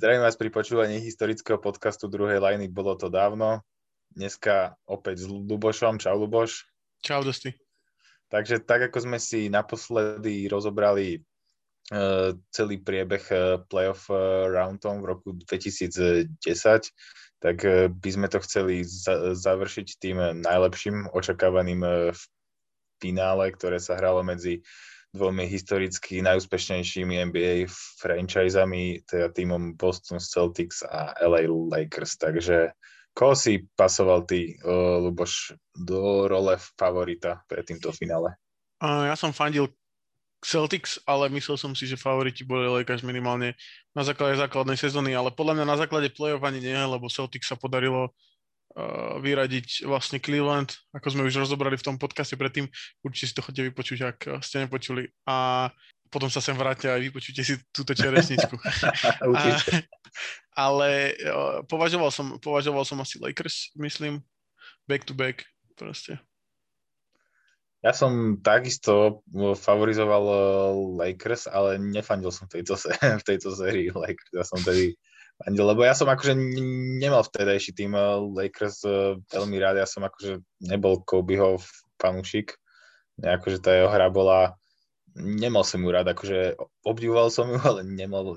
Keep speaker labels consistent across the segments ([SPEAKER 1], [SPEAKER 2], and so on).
[SPEAKER 1] Zdravím vás pri počúvaní historického podcastu druhej lajny, bolo to dávno. Dneska opäť s Lubošom. Čau Luboš.
[SPEAKER 2] Čau Dosti.
[SPEAKER 1] Takže tak, ako sme si naposledy rozobrali uh, celý priebeh uh, playoff uh, roundom v roku 2010, tak uh, by sme to chceli za- završiť tým najlepším očakávaným uh, finále, ktoré sa hralo medzi dvomi historicky najúspešnejšími NBA franchisami, teda týmom Boston Celtics a LA Lakers. Takže koho si pasoval ty, uh, Luboš, do role favorita pre týmto finále?
[SPEAKER 2] Ja som fandil Celtics, ale myslel som si, že favoriti boli Lakers minimálne na základe základnej sezóny, ale podľa mňa na základe play-off ani nie, lebo Celtics sa podarilo vyradiť vlastne Cleveland, ako sme už rozobrali v tom podcaste predtým. Určite si to chodite vypočuť, ak ste nepočuli. A potom sa sem vráte a vypočujte si túto čerešničku. a, ale uh, považoval, som, považoval som asi Lakers, myslím, back to back proste.
[SPEAKER 1] Ja som takisto favorizoval Lakers, ale nefandil som v tejto, v tejto sérii Lakers. Ja som tedy lebo ja som akože nemal vtedajší tým eh, Lakers eh, veľmi rád, ja som akože nebol Kobeho fanúšik, akože tá jeho hra bola, nemal som ju rád, akože obdivoval som ju, ale nemal,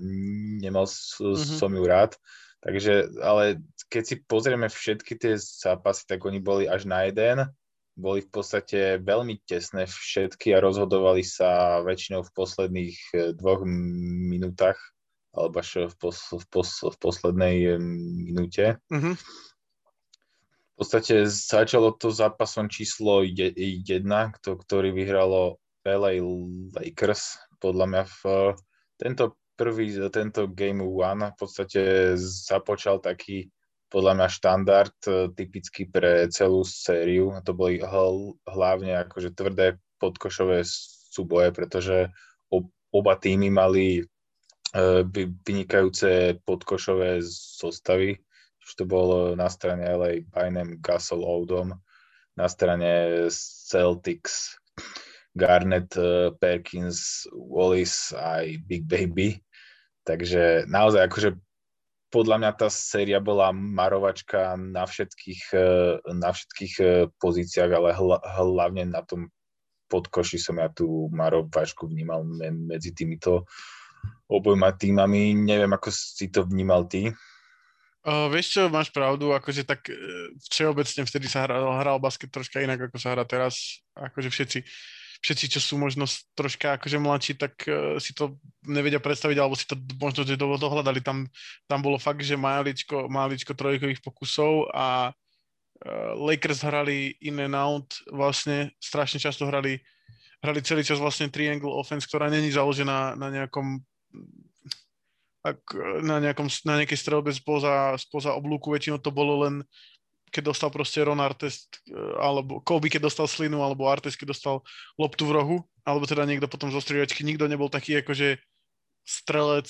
[SPEAKER 1] nemal mm-hmm. som ju rád, takže, ale keď si pozrieme všetky tie zápasy, tak oni boli až na jeden, boli v podstate veľmi tesné všetky a rozhodovali sa väčšinou v posledných eh, dvoch minútach alebo až v, pos, v, pos, v poslednej minúte. Mm-hmm. V podstate začalo to zápasom číslo 1, ktorý vyhralo LA Lakers. Podľa mňa v tento prvý, tento Game One v podstate započal taký podľa mňa štandard e, typický pre celú sériu. To boli hl, hlavne akože tvrdé podkošové súboje, pretože oba týmy mali vynikajúce podkošové zostavy, už to bol na strane LA Bynum, Gasol Oldom, na strane Celtics, Garnett, eh, Perkins, Wallis aj Big Baby. Takže naozaj akože podľa mňa tá séria bola marovačka na všetkých, eh, na všetkých pozíciách, ale hlavne na tom podkoši som ja tú marovačku vnímal medzi týmito obojma týmami. Neviem, ako si to vnímal ty.
[SPEAKER 2] Uh, vieš čo, máš pravdu, akože tak uh, všeobecne vtedy sa hral, hral basket troška inak, ako sa hrá teraz. Akože všetci, všetci, čo sú možno troška akože mladší, tak uh, si to nevedia predstaviť, alebo si to možno že dohľadali. Tam, tam bolo fakt, že maličko, maličko trojkových pokusov a uh, Lakers hrali in and out, vlastne strašne často hrali hrali celý čas vlastne triangle offense, ktorá není založená na nejakom ak na, nejakom, na nejakej strelbe spoza, spoza oblúku, väčšinou to bolo len keď dostal proste Ron Artest, e, alebo Kobe, keď dostal slinu, alebo Artest, keď dostal loptu v rohu, alebo teda niekto potom zo striedačky, nikto nebol taký akože strelec,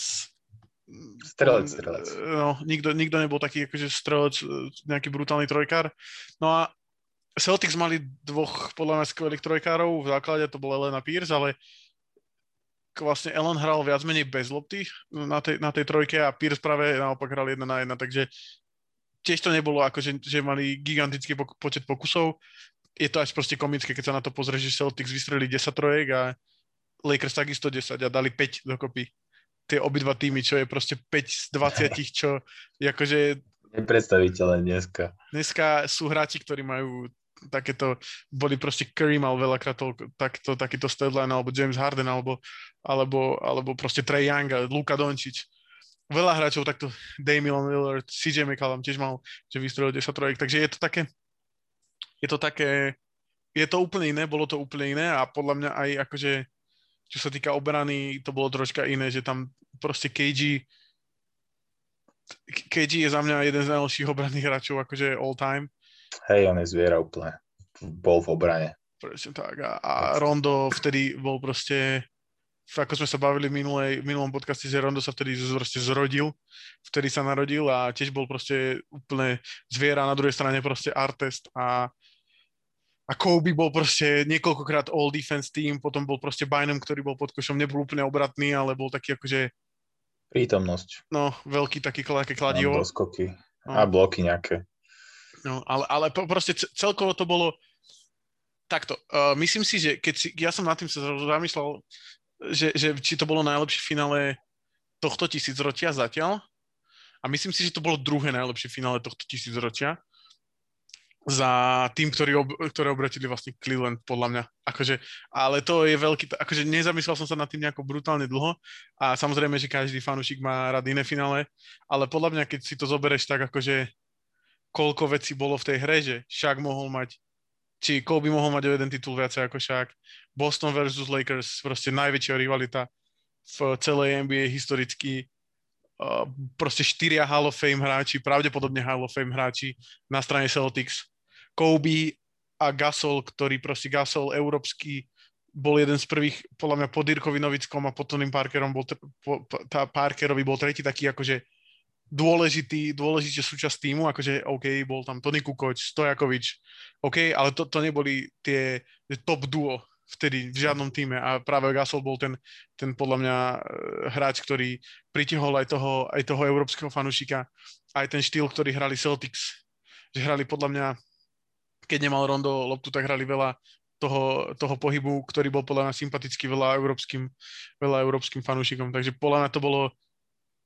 [SPEAKER 1] Strelec, strelec.
[SPEAKER 2] No, nikto, nikto nebol taký akože strelec, nejaký brutálny trojkár. No a Celtics mali dvoch podľa mňa skvelých trojkárov, v základe to bol Elena Pierce, ale vlastne Ellen hral viac menej bez lopty na tej, na tej trojke a Pierce práve naopak hral jedna na jedna, takže tiež to nebolo ako, že, že mali gigantický po, počet pokusov. Je to až proste komické, keď sa na to pozrieš, že Celtics vystrelili 10 trojek a Lakers takisto 10 a dali 5 dokopy. Tie obidva týmy, čo je proste 5 z 20, čo akože...
[SPEAKER 1] Nepredstaviteľné dneska.
[SPEAKER 2] Dneska sú hráči, ktorí majú takéto, boli proste Curry mal veľakrát to, takto, takýto Stedline, alebo James Harden, alebo, alebo, alebo proste Trey Young a Luka Dončić. Veľa hráčov takto, Damian Lillard, CJ McCallum tiež mal, že vystrelil 10 trojek, takže je to také, je to také, je to úplne iné, bolo to úplne iné a podľa mňa aj akože, čo sa týka obrany, to bolo troška iné, že tam proste KG, KG je za mňa jeden z najlepších obranných hráčov akože all time
[SPEAKER 1] Hej, on je zviera úplne. Bol v obrane.
[SPEAKER 2] Presne tak. A, a Rondo vtedy bol proste, ako sme sa bavili v, minulej, v minulom podcaste, že Rondo sa vtedy proste zrodil, vtedy sa narodil a tiež bol proste úplne zviera, na druhej strane proste Artest a a Kobe bol proste niekoľkokrát all defense team, potom bol proste Bynum, ktorý bol pod košom, nebol úplne obratný, ale bol taký akože
[SPEAKER 1] Prítomnosť.
[SPEAKER 2] No, veľký taký také kladivo.
[SPEAKER 1] doskoky.
[SPEAKER 2] No.
[SPEAKER 1] A bloky nejaké.
[SPEAKER 2] No, ale, ale proste ce- celkovo to bolo takto. Uh, myslím si, že keď si, ja som nad tým sa zamýšľal, že, že či to bolo najlepšie finále tohto tisícročia zatiaľ. A myslím si, že to bolo druhé najlepšie finále tohto tisícročia za tým, ktorý ob, ktoré obratili vlastne Cleveland, podľa mňa. Akože, ale to je veľký, akože nezamyslel som sa nad tým nejako brutálne dlho a samozrejme, že každý fanúšik má rád iné finále, ale podľa mňa, keď si to zobereš tak akože koľko vecí bolo v tej hre, že Shaq mohol mať, či Kobe mohol mať o jeden titul viacej ako Shaq, Boston versus Lakers, proste najväčšia rivalita v celej NBA historicky, uh, proste štyria Hall of Fame hráči, pravdepodobne Hall of Fame hráči na strane Celtics, Kobe a Gasol, ktorý proste Gasol európsky bol jeden z prvých, podľa mňa po Dirkovi Novickom a po Tonym Parkerom bol, po, po, tá Parkerovi bol tretí taký akože dôležitý, dôležitý súčasť týmu, akože OK, bol tam Tony Kukoč, Stojakovič, OK, ale to, to neboli tie top duo vtedy v žiadnom týme a práve Gasol bol ten, ten podľa mňa eh, hráč, ktorý pritihol aj toho, aj toho európskeho fanúšika, aj ten štýl, ktorý hrali Celtics, že hrali podľa mňa, keď nemal Rondo loptu, tak hrali veľa toho, toho pohybu, ktorý bol podľa mňa sympatický veľa európskym, veľa európskym fanúšikom. Takže podľa mňa to bolo,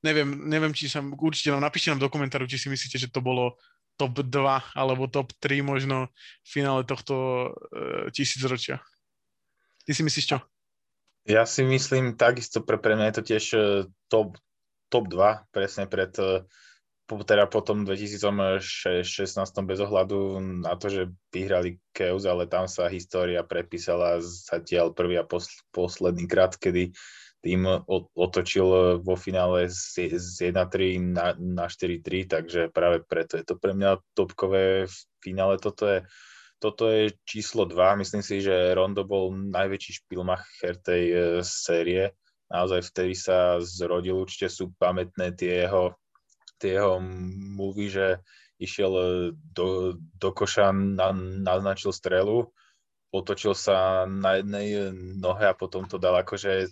[SPEAKER 2] neviem, neviem, či sa, určite nám napíšte nám do komentáru, či si myslíte, že to bolo top 2 alebo top 3 možno v finále tohto uh, tisícročia. Ty si myslíš čo?
[SPEAKER 1] Ja si myslím takisto, pre, pre mňa je to tiež eh, top, top 2, presne pred, eh, teda po tom 2016 bez ohľadu na to, že vyhrali Keus, ale tam sa história prepísala zatiaľ prvý a posl, posledný krát, kedy tým otočil vo finále z, z 1-3 na, na 4-3, takže práve preto je to pre mňa topkové v finále. Toto je, toto je číslo 2. Myslím si, že Rondo bol najväčší špilmacher tej eh, série. Naozaj vtedy sa zrodil, určite sú pamätné tie jeho, tie jeho movie, že išiel eh, do, do koša, na, naznačil strelu, otočil sa na jednej nohe a potom to dal akože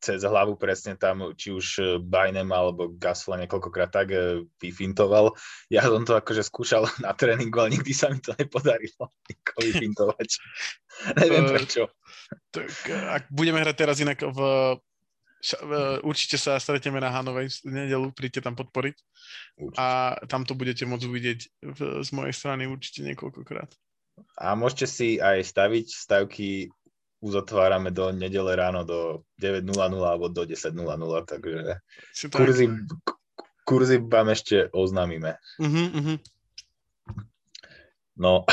[SPEAKER 1] cez hlavu presne tam, či už Bajnem alebo Gasol niekoľkokrát tak eh, vyfintoval. Ja som to akože skúšal na tréningu, ale nikdy sa mi to nepodarilo vyfintovať. Neviem
[SPEAKER 2] Eh,
[SPEAKER 1] prečo.
[SPEAKER 2] Tak, ak budeme hrať teraz inak v, určite sa stretneme na Hanovej nedelu, príďte tam podporiť
[SPEAKER 1] Určite.
[SPEAKER 2] a tam to budete môcť uvidieť v, z mojej strany určite niekoľkokrát.
[SPEAKER 1] A môžete si aj staviť stavky uzatvárame do nedele ráno do 9.00 alebo do 10.00, takže
[SPEAKER 2] tak.
[SPEAKER 1] kurzy, kurzy vám ešte oznámime.
[SPEAKER 2] Uh-huh, uh-huh.
[SPEAKER 1] No,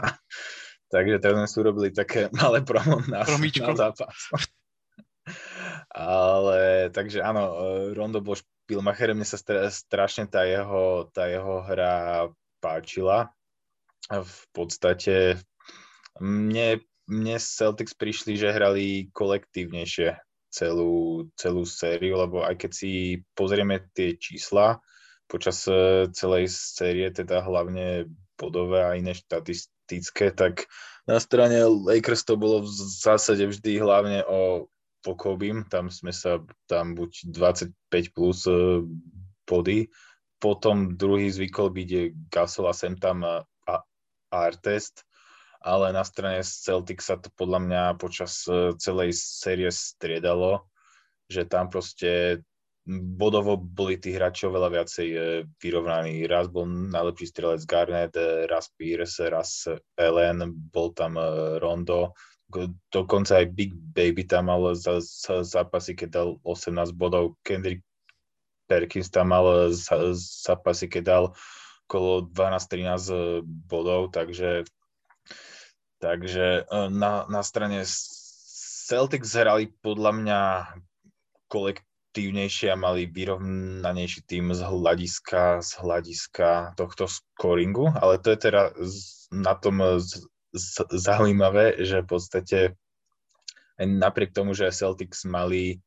[SPEAKER 1] takže teraz sme si urobili také malé promo na, na zápas. Ale, takže áno, Rondo bol špilmacher, mne sa stra, strašne tá jeho, tá jeho hra páčila. V podstate mne, mne Celtics prišli, že hrali kolektívnejšie celú, celú sériu, lebo aj keď si pozrieme tie čísla počas eh, celej série, teda hlavne bodové a iné štatistické, tak na strane Lakers to bolo v zásade vždy hlavne o Pokobim, tam sme sa tam buď 25 plus eh, body, potom druhý zvykol byť Gasol a sem tam a, a Artest, ale na strane Celtic sa to podľa mňa počas eh, celej série striedalo, že tam proste bodovo boli tí hráči oveľa viacej eh, vyrovnaní. Raz bol najlepší strelec Garnett, eh, raz Pierce, raz Ellen, bol tam Rondo, dokonca aj Big Baby tam mal za, za zápasy, keď dal 18 bodov, Kendrick Perkins tam mal za, zápasy, keď dal okolo 12-13 bodov, takže takže na, na strane Celtics hrali podľa mňa kolektívnejšie a mali vyrovnanejší tým z hľadiska, z hľadiska tohto scoringu, ale to je teda na tom zaujímavé, že v podstate aj napriek tomu, že Celtics mali,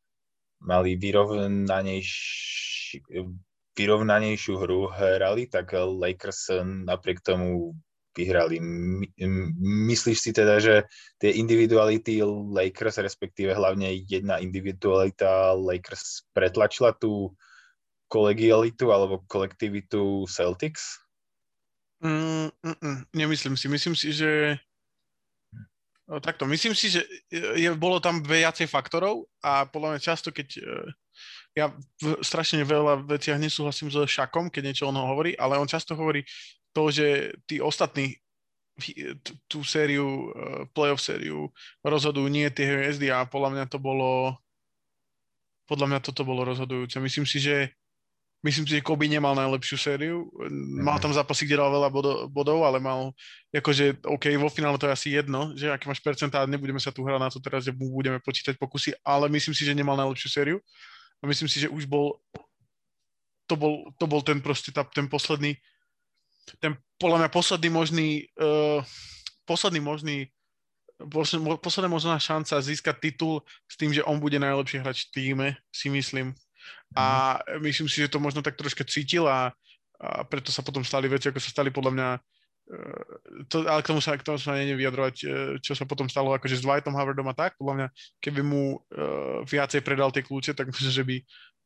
[SPEAKER 1] mali vyrovnanejší, vyrovnanejšiu hru hrali, tak Lakers napriek tomu vyhrali. My, myslíš si teda, že tie individuality Lakers, respektíve hlavne jedna individualita Lakers pretlačila tú kolegialitu alebo kolektivitu Celtics?
[SPEAKER 2] Mm, mm, mm, nemyslím si. Myslím si, že No, takto, myslím si, že je, bolo tam viacej faktorov a podľa mňa často, keď e, ja v strašne veľa veciach nesúhlasím so Šakom, keď niečo on hovorí, ale on často hovorí, to, že tí ostatní tú sériu, eh, playoff sériu rozhodujú nie tie hviezdy a podľa mňa to bolo podľa mňa toto bolo rozhodujúce. Myslím si, že myslím si, že Kobe nemal najlepšiu sériu. Mal mhm. tam zápasy, kde dal veľa bodov, ale mal akože, OK, vo finále to je asi jedno, že aké máš percentá, nebudeme sa tu hrať na to teraz, že budeme počítať pokusy, ale myslím si, že nemal najlepšiu sériu. A myslím si, že už bol to bol, to bol ten proste tá, ten posledný ten podľa mňa posledný možný, uh, posledný možný posledná možná šanca získať titul s tým, že on bude najlepší hráč v týme, si myslím. A mhm. myslím si, že to možno tak troška cítil a, a preto sa potom stali veci, ako sa stali podľa mňa uh, to, ale k tomu sa, k tomu sa neviem vyjadrovať, uh, čo sa potom stalo akože s Dwightom Howardom a tak, podľa mňa, keby mu uh, viacej predal tie kľúče, tak myslím, že by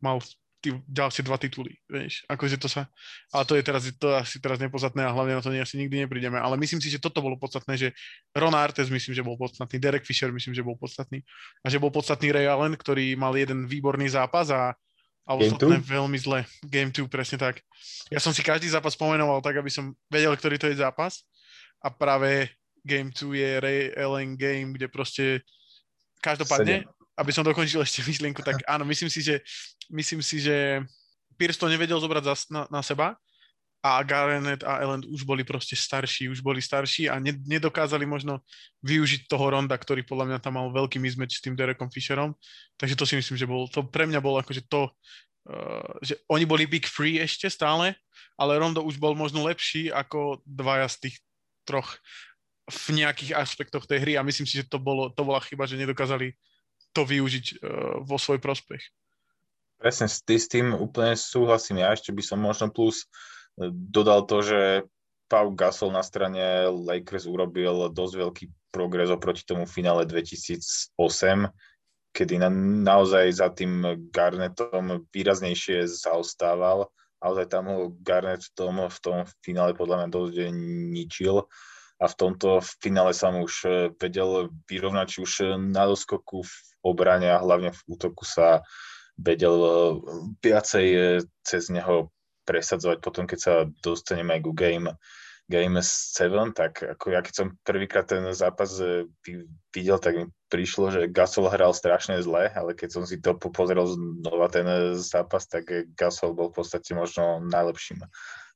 [SPEAKER 2] mal tí ďalšie dva tituly, vieš, akože to sa, ale to je teraz, to asi teraz nepodstatné a hlavne na to asi nikdy neprídeme, ale myslím si, že toto bolo podstatné, že Ron Artes myslím, že bol podstatný, Derek Fisher myslím, že bol podstatný a že bol podstatný Ray Allen, ktorý mal jeden výborný zápas a, a ostatné veľmi zle. Game 2, presne tak. Ja som si každý zápas pomenoval tak, aby som vedel, ktorý to je zápas a práve Game 2 je Ray Allen game, kde proste každopádne, aby som dokončil ešte myšlienku, tak áno, myslím si, že, myslím si, že Pierce to nevedel zobrať za, na, na seba a Garnett a Ellen už boli proste starší, už boli starší a ne, nedokázali možno využiť toho Ronda, ktorý podľa mňa tam mal veľký mismatch s tým Derekom Fisherom. Takže to si myslím, že bol, to pre mňa bolo akože to, uh, že oni boli big free ešte stále, ale Rondo už bol možno lepší ako dvaja z tých troch v nejakých aspektoch tej hry a myslím si, že to, bolo, to bola chyba, že nedokázali to využiť uh, vo svoj prospech.
[SPEAKER 1] Presne, s, tým úplne súhlasím. Ja ešte by som možno plus e, dodal to, že Pau Gasol na strane Lakers urobil dosť veľký progres oproti tomu finále 2008, kedy na, naozaj za tým Garnetom výraznejšie zaostával. Naozaj tam ho Garnet v tom, v tom finále podľa mňa dosť ničil a v tomto finále sa mu už e, vedel vyrovnať už na doskoku, obrane a hlavne v útoku sa vedel eh, viacej eh, cez neho presadzovať potom, keď sa dostaneme aj ku game, game 7, tak ako ja keď som prvýkrát ten zápas eh, videl, tak mi prišlo, že Gasol hral strašne zle, ale keď som si to pozrel znova ten zápas, tak Gasol bol v podstate možno najlepším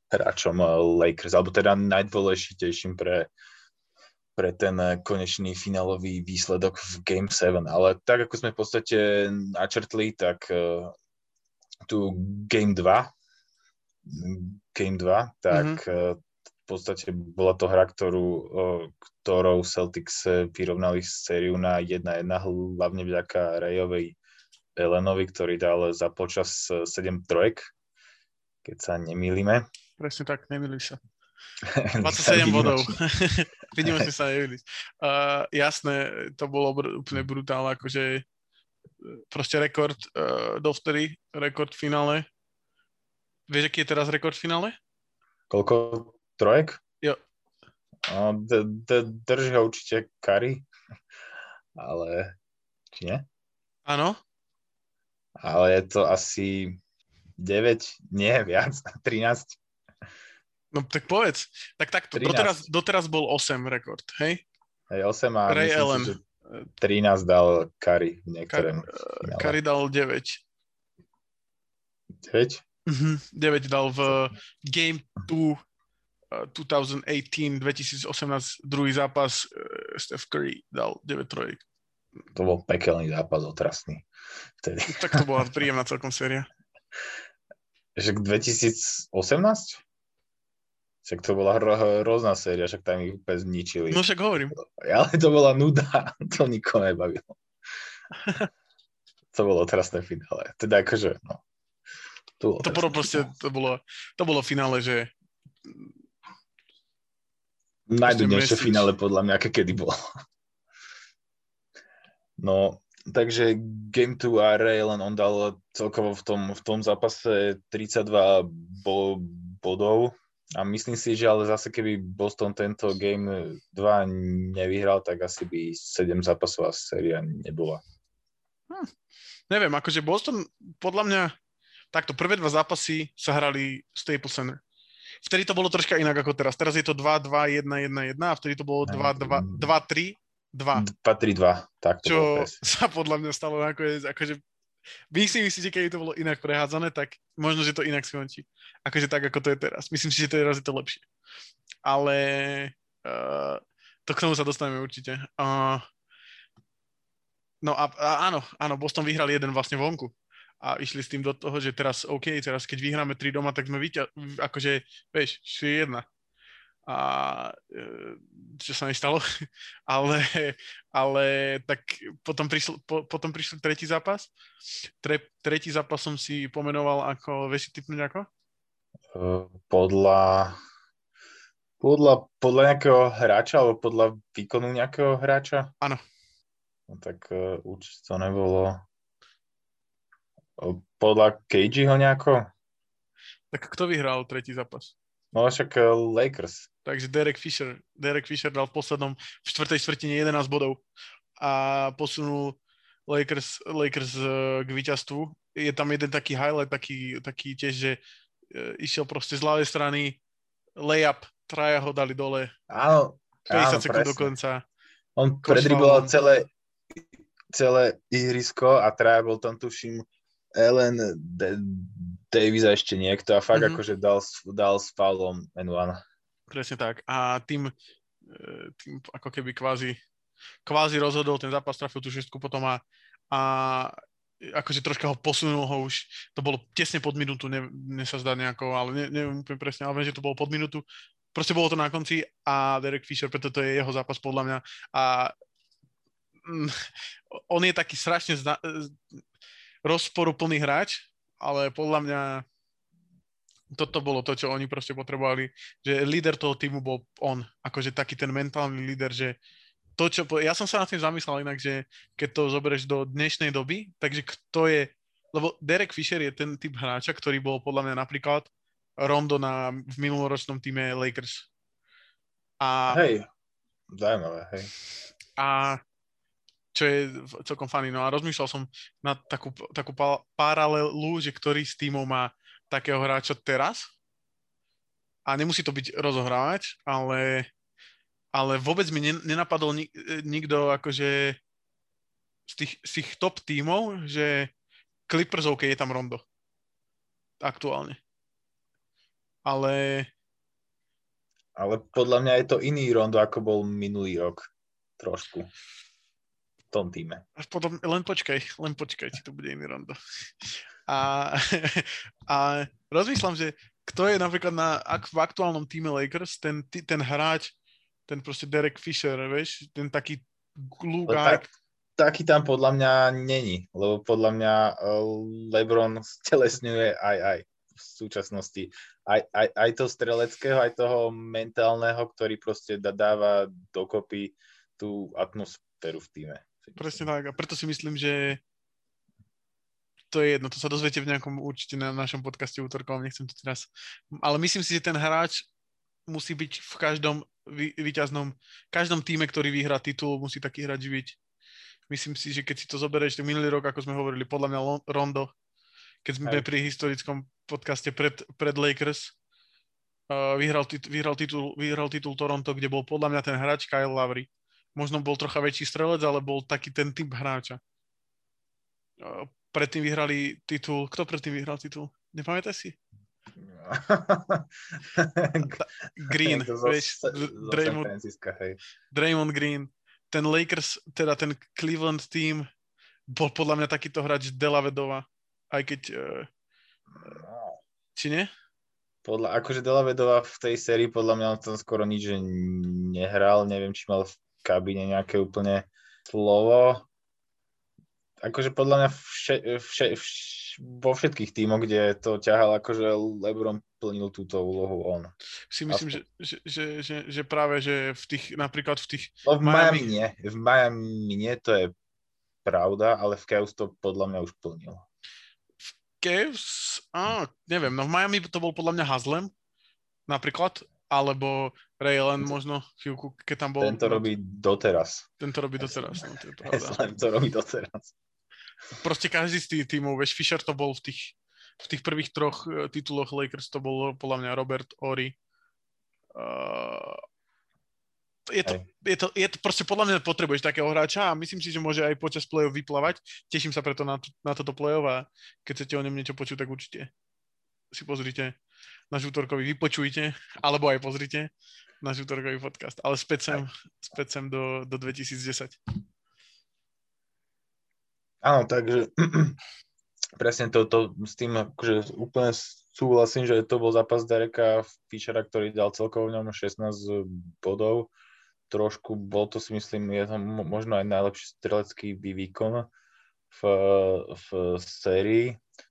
[SPEAKER 1] hráčom Lakers, alebo teda najdôležitejším pre pre ten eh, konečný finálový výsledok v Game 7. Ale tak, ako sme v podstate načrtli, tak uh, tu Game 2, Game 2, tak mm-hmm. uh, v podstate bola to hra, ktorú, uh, ktorou Celtics vyrovnali sériu na 1-1, hlavne vďaka Rayovej Elenovi, ktorý dal za počas 7 trojek, keď sa nemýlime.
[SPEAKER 2] Presne tak, nemýli sa. 27 bodov. Vidíme sa nejeli. Uh, jasné, to bolo br- úplne brutálne, akože proste rekord uh, dovtedy, rekord v finále. Vieš, aký je teraz rekord v finále?
[SPEAKER 1] Koľko trojek?
[SPEAKER 2] Jo.
[SPEAKER 1] No, d- d- drží ho určite Kari, ale či nie?
[SPEAKER 2] Áno.
[SPEAKER 1] Ale je to asi 9, nie, viac, 13.
[SPEAKER 2] No tak povedz. Tak takto, doteraz, doteraz bol 8 rekord, hej?
[SPEAKER 1] Hej, 8 a
[SPEAKER 2] Ray myslím Allen.
[SPEAKER 1] Si, že 13 dal Kari v niektorém
[SPEAKER 2] Kari, Kari dal 9.
[SPEAKER 1] 9?
[SPEAKER 2] Mhm, 9 dal v Game 2 2018, 2018 druhý zápas uh, Steph Curry dal 9 trojek.
[SPEAKER 1] To bol pekelný zápas, otrasný.
[SPEAKER 2] Vtedy. Tak to bola príjemná celkom séria.
[SPEAKER 1] Že 2018? Však to bola hro, hrozná séria, však tam ich úplne zničili.
[SPEAKER 2] No však hovorím.
[SPEAKER 1] Ale to bola nuda, to nikoho nebavilo. to bolo otrasné finále. Teda akože, no.
[SPEAKER 2] To bolo, to bolo proste, to bolo, to bolo finále, že
[SPEAKER 1] Najdudnejšie finále podľa mňa, aké kedy bolo. No, takže Game 2 a Ray len on dal celkovo v tom, v tom zápase 32 bo, bodov a myslím si, že ale zase keby Boston tento Game 2 nevyhral, tak asi by 7 zápasová séria nebola.
[SPEAKER 2] Hm. Neviem, akože Boston podľa mňa takto prvé dva zápasy sa hrali Staples Center. Vtedy to bolo troška inak ako teraz. Teraz je to 2-2, 1-1-1 a vtedy to bolo 2-3, 2.
[SPEAKER 1] 2-3-2, tak to
[SPEAKER 2] Čo
[SPEAKER 1] bolo
[SPEAKER 2] sa podľa mňa stalo nakoniec, akože vy si myslíte, keby to bolo inak prehádzané, tak možno, že to inak skončí. Akože tak, ako to je teraz. Myslím si, že teraz je to lepšie. Ale uh, to k tomu sa dostaneme určite. Uh, no a, a áno, áno, Boston vyhral jeden vlastne vonku a išli s tým do toho, že teraz OK, teraz keď vyhráme tri doma, tak sme vyťa- akože, vieš, 4-1 a e, čo sa nestalo, ale, ale tak potom prišl, po, potom prišiel tretí zápas. Tre, tretí zápas som si pomenoval ako, vieš si typnúť ako?
[SPEAKER 1] E, podľa, podľa, podľa nejakého hráča alebo podľa výkonu nejakého hráča?
[SPEAKER 2] Áno.
[SPEAKER 1] No tak uh, určite to nebolo podľa KGho nejako?
[SPEAKER 2] Tak kto vyhral tretí zápas?
[SPEAKER 1] No však uh, Lakers.
[SPEAKER 2] Takže Derek Fisher. Derek Fisher dal v poslednom v štvrtej štvrtine 11 bodov a posunul Lakers, Lakers uh, k víťazstvu. Je tam jeden taký highlight, taký, taký tiež, že uh, išiel proste z ľavej strany layup, traja ho dali dole.
[SPEAKER 1] Áno,
[SPEAKER 2] 50 sekúnd do konca.
[SPEAKER 1] On predriboval celé, celé ihrisko a traja bol tam, tuším, Ellen Davis a ešte niekto a fakt mm-hmm. akože dal, dal s faulom N1.
[SPEAKER 2] Presne tak. A tým, e, tým ako keby kvázi, kvázi rozhodol ten zápas, trafil tú šestku potom a, a akože troška ho posunul ho už, to bolo tesne pod minútu, ne, ne sa zdá nejako, ale ne, neviem úplne presne, ale viem, že to bolo pod minútu. Proste bolo to na konci a Derek Fisher, preto to je jeho zápas podľa mňa a mm, on je taký strašne zna- rozporuplný hráč, ale podľa mňa toto bolo to, čo oni proste potrebovali, že líder toho týmu bol on, akože taký ten mentálny líder, že to, čo, ja som sa nad tým zamyslel inak, že keď to zoberieš do dnešnej doby, takže kto je, lebo Derek Fisher je ten typ hráča, ktorý bol podľa mňa napríklad Rondo na, v minuloročnom týme Lakers.
[SPEAKER 1] A, hej, zaujímavé, hej.
[SPEAKER 2] A čo je celkom funny. No a rozmýšľal som na takú, takú paralelu, že ktorý z týmov má takého hráča teraz. A nemusí to byť rozohrávať, ale, ale vôbec mi nenapadol nik, nikto akože z tých, z tých top tímov, že Clippers OK, je tam Rondo. Aktuálne. Ale...
[SPEAKER 1] Ale podľa mňa je to iný Rondo, ako bol minulý rok. Trošku tom týme.
[SPEAKER 2] Potom, len počkaj, len počkaj, či to bude iný rondo. A, a rozmýšľam, že kto je napríklad na, ak v aktuálnom týme Lakers, ten, ten hráč, ten proste Derek Fisher, vieš, ten taký glue guy. Tak,
[SPEAKER 1] taký tam podľa mňa není, lebo podľa mňa eh, LeBron stelesňuje aj aj v súčasnosti. Aj, aj, aj toho streleckého, aj toho mentálneho, ktorý proste dáva dokopy tú atmosféru v týme.
[SPEAKER 2] Presne tak. A preto si myslím, že to je jedno, to sa dozviete v nejakom určite na našom podcaste útorkom, nechcem to teraz. Ale myslím si, že ten hráč musí byť v každom výťaznom, každom týme, ktorý vyhrá titul, musí taký hráč byť. Myslím si, že keď si to zoberieš, minulý rok, ako sme hovorili, podľa mňa Rondo, keď sme Aj. pri historickom podcaste pred, pred Lakers, uh, vyhral, tit, vyhral, titul, vyhral titul Toronto, kde bol podľa mňa ten hráč Kyle Lowry možno bol trocha väčší strelec, ale bol taký ten typ hráča. Predtým vyhrali titul, kto predtým vyhral titul? Nepamätaj si? Green, vieš, Draymond, Draymond Green. Ten Lakers, teda ten Cleveland team, bol podľa mňa takýto hráč Dela Vedova, aj keď... Uh, či nie?
[SPEAKER 1] Podľa, akože Dela Vedova v tej sérii podľa mňa tam skoro nič nehral, neviem, či mal kabíne nejaké úplne slovo. Akože podľa mňa vše, vše, vš, vo všetkých tímoch, kde to ťahal akože Lebron plnil túto úlohu on.
[SPEAKER 2] Si myslím, že, že, že, že, že práve, že v tých, napríklad v tých...
[SPEAKER 1] No v Miami, Miami nie, v Miami nie, to je pravda, ale v Cavs to podľa mňa už plnil.
[SPEAKER 2] V Cavs, á, neviem, no v Miami to bol podľa mňa Hazlem, napríklad, alebo Ray Allen možno chvíľku, keď tam bol.
[SPEAKER 1] Ten to robí doteraz.
[SPEAKER 2] Ten to robí doteraz, no, to je
[SPEAKER 1] Len to robí doteraz.
[SPEAKER 2] Proste každý z tých tímov, vieš, Fisher to bol v tých, v tých prvých troch uh, tituloch Lakers, to bol podľa mňa Robert Ori. Uh, je to, je, to, je to proste podľa mňa potrebuješ takého hráča a myslím si, že môže aj počas play-off vyplávať. Teším sa preto na, na toto play-off a keď chcete o ňom niečo počuť, tak určite si pozrite náš útorkový, vypočujte, alebo aj pozrite náš útorkový podcast. Ale späť sem, späť sem do, do 2010.
[SPEAKER 1] Áno, takže presne to, to s tým akože úplne súhlasím, že to bol zápas Dereka Fischera, ktorý dal celkovo v ňom 16 bodov. Trošku bol to si myslím, je to možno aj najlepší strelecký výkon v, v sérii.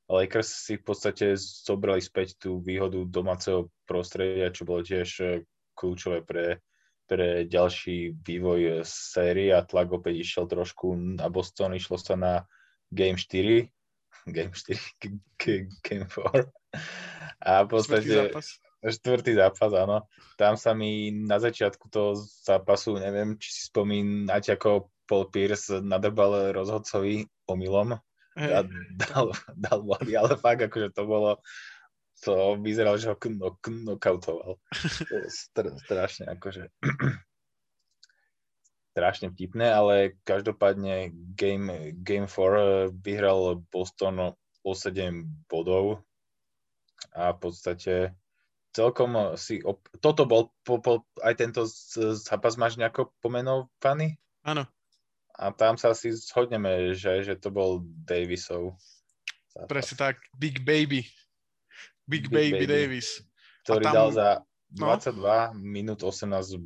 [SPEAKER 1] Lakers si v podstate zobrali späť tú výhodu domáceho prostredia, čo bolo tiež eh, kľúčové pre, pre ďalší vývoj série a tlak opäť išiel trošku na Boston, išlo sa na Game 4, Game 4, Game 4 a v podstate štvrtý zápas. áno. Tam sa mi na začiatku toho zápasu, neviem, či si spomínate, ako Paul Pierce nadrbal rozhodcovi omylom a dal, dal body, ale fakt akože to bolo, to vyzeralo, že ho knock, knockoutoval. Str, strašne akože strašne vtipné, ale každopádne Game, game 4 eh, vyhral Boston o 7 bodov a v podstate celkom si, op- toto bol, po, po, aj tento zápas máš nejako pomenovaný?
[SPEAKER 2] Áno.
[SPEAKER 1] A tam sa asi shodneme, že, že to bol Davisov.
[SPEAKER 2] Zápas. Presne tak, Big Baby. Big, Big Baby, Baby Davis.
[SPEAKER 1] Ktorý tam, dal za 22 no? minút 18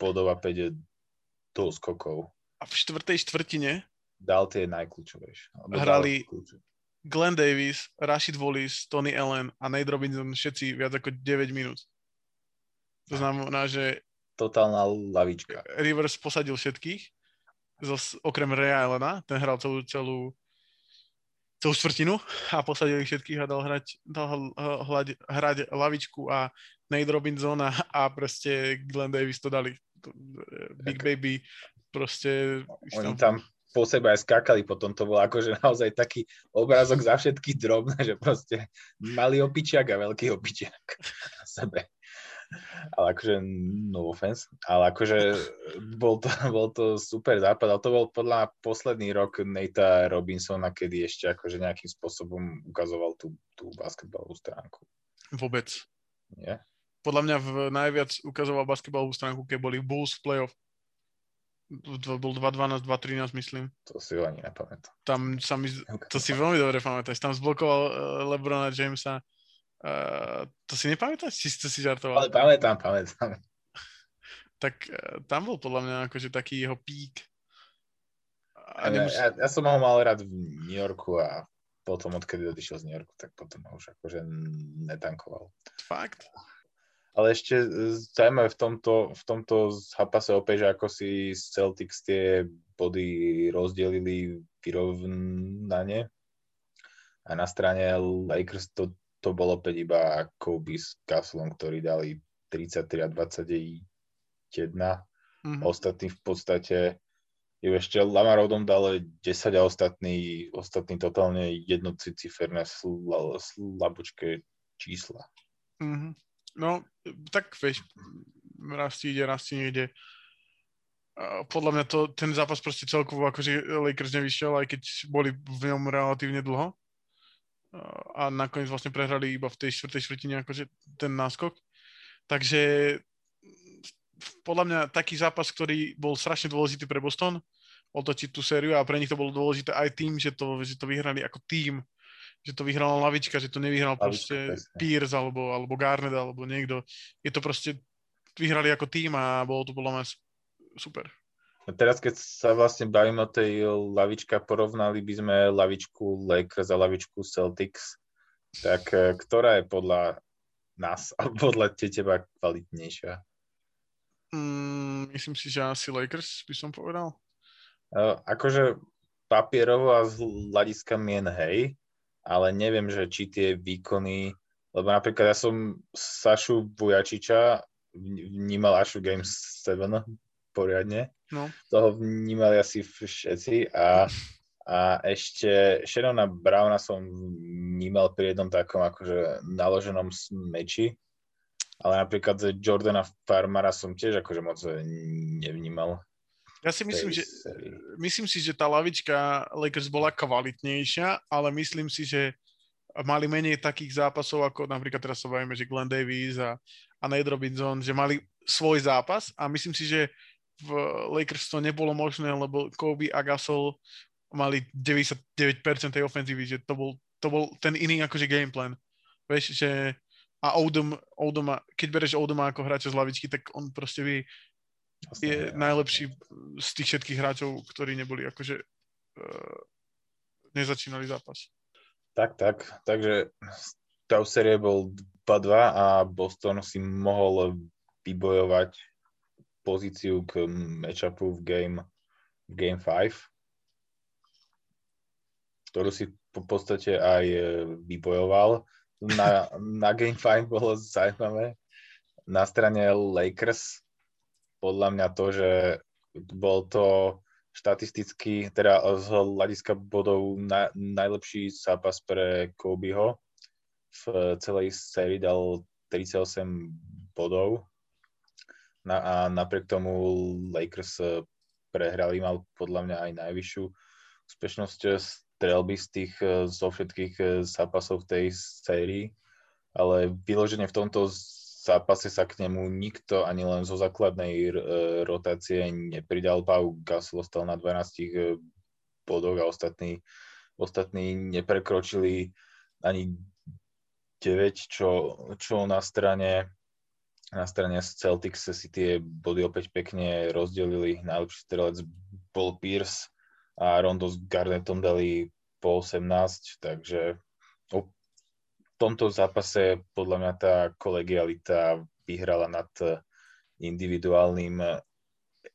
[SPEAKER 1] bodov a 5 do skokov.
[SPEAKER 2] A v štvrtej štvrtine
[SPEAKER 1] dal tie najkľúčovejšie.
[SPEAKER 2] Hrali Glenn Davis, Rashid Wallis, Tony Allen a Nate Robinson všetci viac ako 9 minút. To znamená, že
[SPEAKER 1] totálna lavička.
[SPEAKER 2] Rivers posadil všetkých zo, okrem Rea Elena, ten hral celú, celú, celú štvrtinu a posadili všetkých a dal hrať, dal hľať, hrať lavičku a Nate Robinson a, a proste Glenn Davis to dali. Big tak. Baby proste...
[SPEAKER 1] Oni tam po sebe aj skákali, potom to bol akože naozaj taký obrázok za všetky drobné, že proste malý opičiak a veľký opičiak na sebe ale akože no offense, ale akože bol to, bol to super západ, ale to bol podľa posledný rok Nata Robinsona, kedy ešte akože nejakým spôsobom ukazoval tú, tú basketbalovú stránku.
[SPEAKER 2] Vôbec.
[SPEAKER 1] Nie?
[SPEAKER 2] Podľa mňa v najviac ukazoval basketbalovú stránku, keď boli Bulls v playoff. Bol 2-12, 2-13, myslím.
[SPEAKER 1] To si ho ani nepamätám.
[SPEAKER 2] Tam sa mi, to si veľmi dobre pamätáš. Tam zblokoval uh, Lebrona Jamesa Uh, to si nepamätáš? Či si to si žartoval?
[SPEAKER 1] Ale pamätám, pamätám.
[SPEAKER 2] tak uh, tam bol podľa mňa akože taký jeho pík.
[SPEAKER 1] A nemus... ja, ja, som ho mal rád v New Yorku a potom, odkedy odišiel z New Yorku, tak potom ho už akože netankoval.
[SPEAKER 2] Fakt?
[SPEAKER 1] Ale ešte zaujímavé v tomto, v tomto zápase opäť, že ako si Celtics tie body rozdelili vyrovnanie. A na strane Lakers to to bolo opäť iba Kobe s Kaslom, ktorí dali 33 a 21. Mm-hmm. Ostatní v podstate ešte Lamar Odom dal 10 a ostatní, ostatní totálne jednociferné sl- slabočké čísla.
[SPEAKER 2] Mm-hmm. No, tak vieš, raz ti ide, raz ti nejde. Podľa mňa to, ten zápas proste celkovo akože Lakers nevyšiel, aj keď boli v ňom relatívne dlho a nakoniec vlastne prehrali iba v tej štvrtej štvrtine akože ten náskok. Takže podľa mňa taký zápas, ktorý bol strašne dôležitý pre Boston, otočiť tú sériu a pre nich to bolo dôležité aj tým, že to, že to vyhrali ako tým, že to vyhrala lavička, že to nevyhral lavička, proste presne. Pierce alebo, alebo Garnet alebo niekto. Je to proste, vyhrali ako tým a bolo to podľa mňa super.
[SPEAKER 1] Teraz, keď sa vlastne bavíme o tej lavičke, porovnali by sme lavičku Lakers a lavičku Celtics, tak e, ktorá je podľa nás a podľa teba kvalitnejšia?
[SPEAKER 2] Mm, myslím si, že asi Lakers by som povedal.
[SPEAKER 1] Uh, akože papierovo a z hľadiska mien hej, ale neviem, že či tie výkony, lebo napríklad ja som Sašu Vujačiča vnímal až v Game 7 poriadne.
[SPEAKER 2] No.
[SPEAKER 1] Toho vnímali asi všetci a, a ešte Sharona Browna som vnímal pri jednom takom akože naloženom meči, ale napríklad Jordana Farmara som tiež akože moc nevnímal.
[SPEAKER 2] Ja si myslím, že, myslím si, že tá lavička Lakers bola kvalitnejšia, ale myslím si, že mali menej takých zápasov, ako napríklad teraz sa bavíme, že Glenn Davis a, a Nate Robinson, že mali svoj zápas a myslím si, že v Lakers to nebolo možné, lebo Kobe a Gasol mali 99% tej ofenzívy, že to bol, to bol ten iný akože gameplan. Vieš, že a Oldham, Oldham, keď bereš Oldham ako hráča z lavičky, tak on proste vie je najlepší z tých všetkých hráčov, ktorí neboli akože uh, nezačínali zápas.
[SPEAKER 1] Tak, tak. Takže stav série bol 2-2 a Boston si mohol vybojovať pozíciu k matchupu v game, v game 5, ktorú si po podstate aj e, vybojoval. Na, na game 5 bolo zaujímavé. Na strane Lakers podľa mňa to, že bol to štatisticky, teda z hľadiska bodov na, najlepší zápas pre Kobeho. V celej sérii dal 38 bodov na, a napriek tomu Lakers prehrali, mal podľa mňa aj najvyššiu úspešnosť strelby z tých, zo všetkých zápasov v tej sérii, ale vyloženie v tomto zápase sa k nemu nikto ani len zo základnej rotácie nepridal. Pau Gasol ostal na 12 e, bodoch a ostatní, ostatní neprekročili ani 9, čo, čo na strane na strane Celtics si tie body opäť pekne rozdelili. Najlepší strelec bol Pierce a Rondo s Garnettom dali po 18, takže tomto zápase podľa mňa tá kolegialita vyhrala nad individuálnym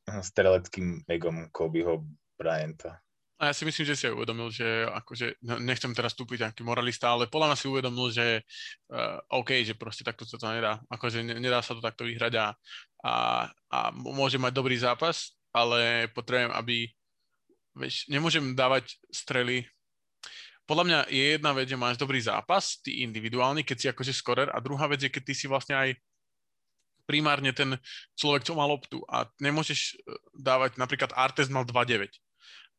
[SPEAKER 1] streleckým egom Kobeho Bryanta.
[SPEAKER 2] A ja si myslím, že si aj uvedomil, že akože, nechcem teraz stúpiť nejaký moralista, ale podľa mňa si uvedomil, že uh, OK, že proste takto sa to nedá. Akože nedá sa to takto vyhrať a, a, a môže mať dobrý zápas, ale potrebujem, aby, vieš, nemôžem dávať strely. Podľa mňa je jedna vec, že máš dobrý zápas, ty individuálny, keď si akože skorer a druhá vec je, keď ty si vlastne aj primárne ten človek, čo má loptu. A nemôžeš e, dávať, napríklad Artes mal 2-9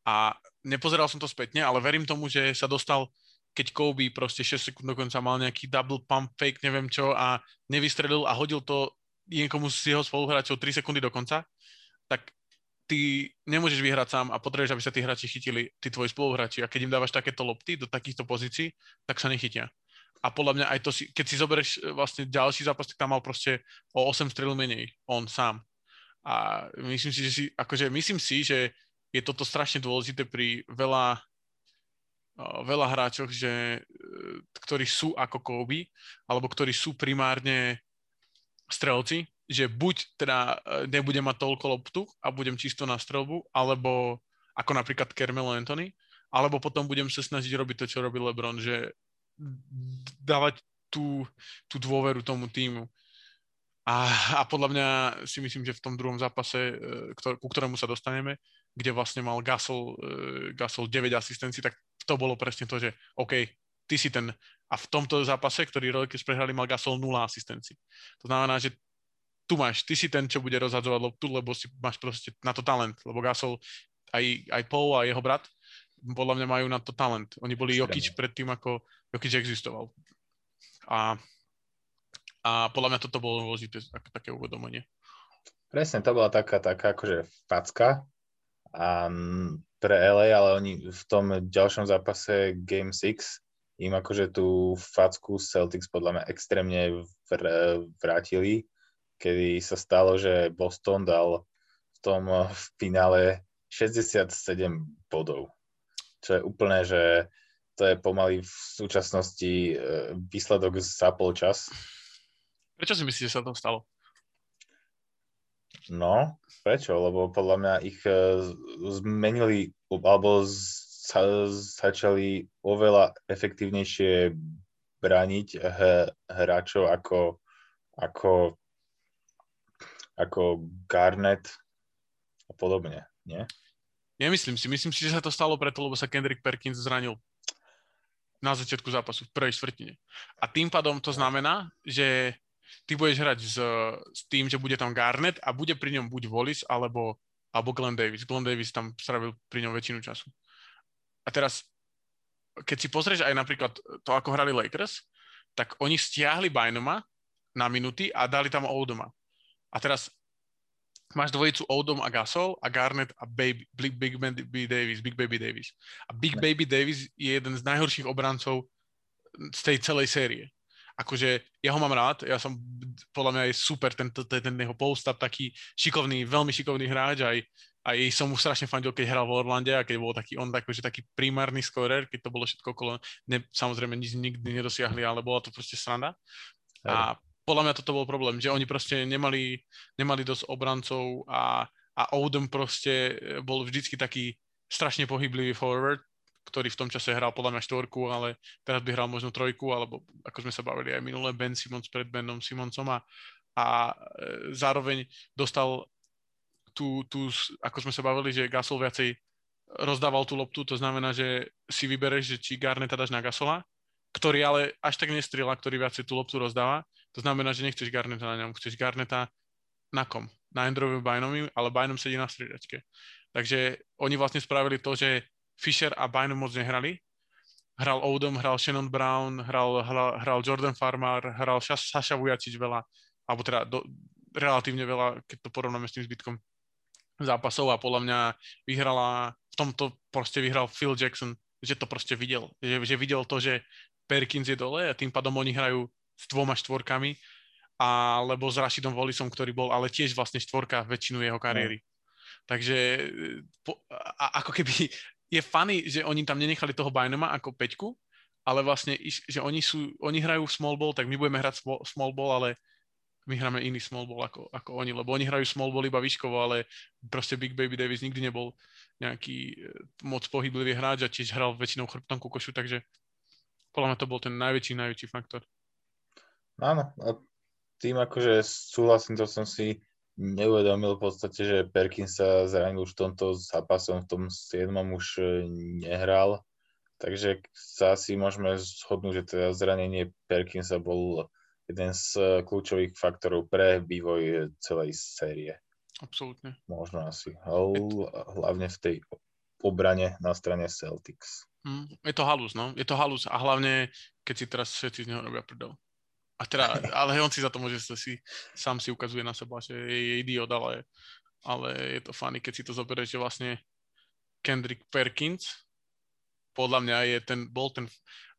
[SPEAKER 2] a nepozeral som to spätne, ale verím tomu, že sa dostal keď Kobe proste 6 sekúnd dokonca mal nejaký double pump fake, neviem čo a nevystrelil a hodil to niekomu z jeho spoluhráčov 3 sekundy do konca, tak ty nemôžeš vyhrať sám a potrebuješ, aby sa tí hráči chytili, tí tvoji spoluhráči. A keď im dávaš takéto lopty do takýchto pozícií, tak sa nechytia. A podľa mňa aj to si, keď si zoberieš e, vlastne ďalší zápas, tak tam mal proste o 8 strel menej, on sám. A myslím si, že si, akože myslím si, že je toto strašne dôležité pri veľa, veľa hráčoch, že, e, ktorí sú ako Kobe, alebo ktorí sú primárne strelci, že buď teda e, nebudem mať toľko loptu a budem čisto na strelbu, alebo ako napríklad Kermelo Anthony, alebo potom budem sa snažiť robiť to, čo robí LeBron, že dávať tú, tú dôveru tomu týmu. A, a podľa mňa si myslím, že v tom druhom zápase, e, ktor- ku ktorému sa dostaneme, kde vlastne mal Gasol, e, Gasol 9 asistencií, tak to bolo presne to, že OK, ty si ten... A v tomto zápase, ktorý Rockets prehrali, mal Gasol 0 asistencií. To znamená, že tu máš, ty si ten, čo bude rozhadzovať loptu, lebo si máš proste na to talent, lebo Gasol, aj, aj Paul a jeho brat, podľa mňa majú na to talent. Oni boli Jokic predtým, ako Jokic existoval. A, a podľa mňa toto bolo dôležité, také uvedomenie.
[SPEAKER 1] Presne, to bola taká, taká akože facka a pre LA, ale oni v tom ďalšom zápase Game 6 im akože tú facku Celtics podľa mňa extrémne vr- vrátili kedy sa stalo, že Boston dal v tom eh, v finále 67 bodov. Čo je úplne, že to je pomaly v súčasnosti eh, výsledok za polčas.
[SPEAKER 2] Prečo si myslíš, že sa to stalo?
[SPEAKER 1] No, prečo? Lebo podľa mňa ich uh, zmenili, alebo sa, začali oveľa efektívnejšie brániť hráčov ako, ako, ako Garnet a podobne, nie?
[SPEAKER 2] Nemyslím si. Myslím si, že sa to stalo preto, lebo sa Kendrick Perkins zranil na začiatku zápasu, v prvej štvrtine. A tým pádom to znamená, že ty budeš hrať s, s tým, že bude tam Garnet a bude pri ňom buď Wallis alebo, alebo Glenn Davis. Glenn Davis tam stravil pri ňom väčšinu času. A teraz, keď si pozrieš aj napríklad to, ako hrali Lakers, tak oni stiahli Bynuma na minuty a dali tam Oldoma. A teraz máš dvojicu Odom a Gasol a Garnet a Baby, Big, Big Baby Davis, Big Baby Davis. A Big. Baby Davis je jeden z najhorších obrancov z tej celej série. Akože ja ho mám rád, ja som, podľa mňa je super ten, ten, ten jeho post-up, taký šikovný, veľmi šikovný hráč, aj, aj som mu strašne fandil, keď hral v Orlande a keď bol taký, on akože taký primárny scorer, keď to bolo všetko okolo, ne, samozrejme nič nikdy nedosiahli, ale bola to proste sranda. A podľa mňa toto bol problém, že oni proste nemali, nemali dosť obrancov a, a Odom proste bol vždycky taký strašne pohyblivý forward, ktorý v tom čase hral podľa mňa štvorku, ale teraz by hral možno trojku, alebo ako sme sa bavili aj minule, Ben Simons pred Benom Simonsom a, a e, zároveň dostal tú, tú, ako sme sa bavili, že Gasol viacej rozdával tú loptu, to znamená, že si vybereš, že či Garneta dáš na Gasola, ktorý ale až tak nestrieľa, ktorý viacej tú loptu rozdáva to znamená, že nechceš Garneta na ňom, chceš Garneta na kom? Na Andrewovi Bynomi, ale Bynom sedí na striedačke. Takže oni vlastne spravili to, že Fisher a Bynum moc nehrali. Hral Odom, hral Shannon Brown, hral, hral, hral Jordan Farmer, hral Sasha Vujacic veľa, alebo teda do, relatívne veľa, keď to porovnáme s tým zbytkom zápasov a podľa mňa vyhrala, v tomto proste vyhral Phil Jackson, že to proste videl. Že, že videl to, že Perkins je dole a tým pádom oni hrajú s dvoma štvorkami, alebo s Rashidom Wallisom, ktorý bol ale tiež vlastne štvorka väčšinu jeho kariéry. No. Takže po, a, ako keby je funny, že oni tam nenechali toho Bynuma ako peťku, ale vlastne, že oni, sú, oni hrajú small ball, tak my budeme hrať small ball, ale my hráme iný small ball ako, ako oni, lebo oni hrajú small ball iba výškovo, ale proste Big Baby Davis nikdy nebol nejaký e, moc pohyblivý hráč a tiež hral väčšinou chrbtom ku košu, takže podľa mňa to bol ten najväčší, najväčší faktor.
[SPEAKER 1] Áno, a tým akože súhlasím, to som si neuvedomil v podstate, že Perkins sa zranil už v tomto zápasom, v tom 7. už e, nehral, takže sa asi môžeme zhodnúť, že teda zranenie Perkinsa bol jeden z e, kľúčových faktorov pre vývoj celej série.
[SPEAKER 2] Absolútne.
[SPEAKER 1] Možno asi. Hlavne v tej obrane na strane Celtics.
[SPEAKER 2] Mm, je to halus, no. Je to halus a hlavne, keď si teraz všetci z neho robia prdel. A teda, ale on si za to môže si, sám si ukazuje na seba, že je, idiot, ale, ale je to funny, keď si to zoberieš, že vlastne Kendrick Perkins, podľa mňa je ten, bol ten,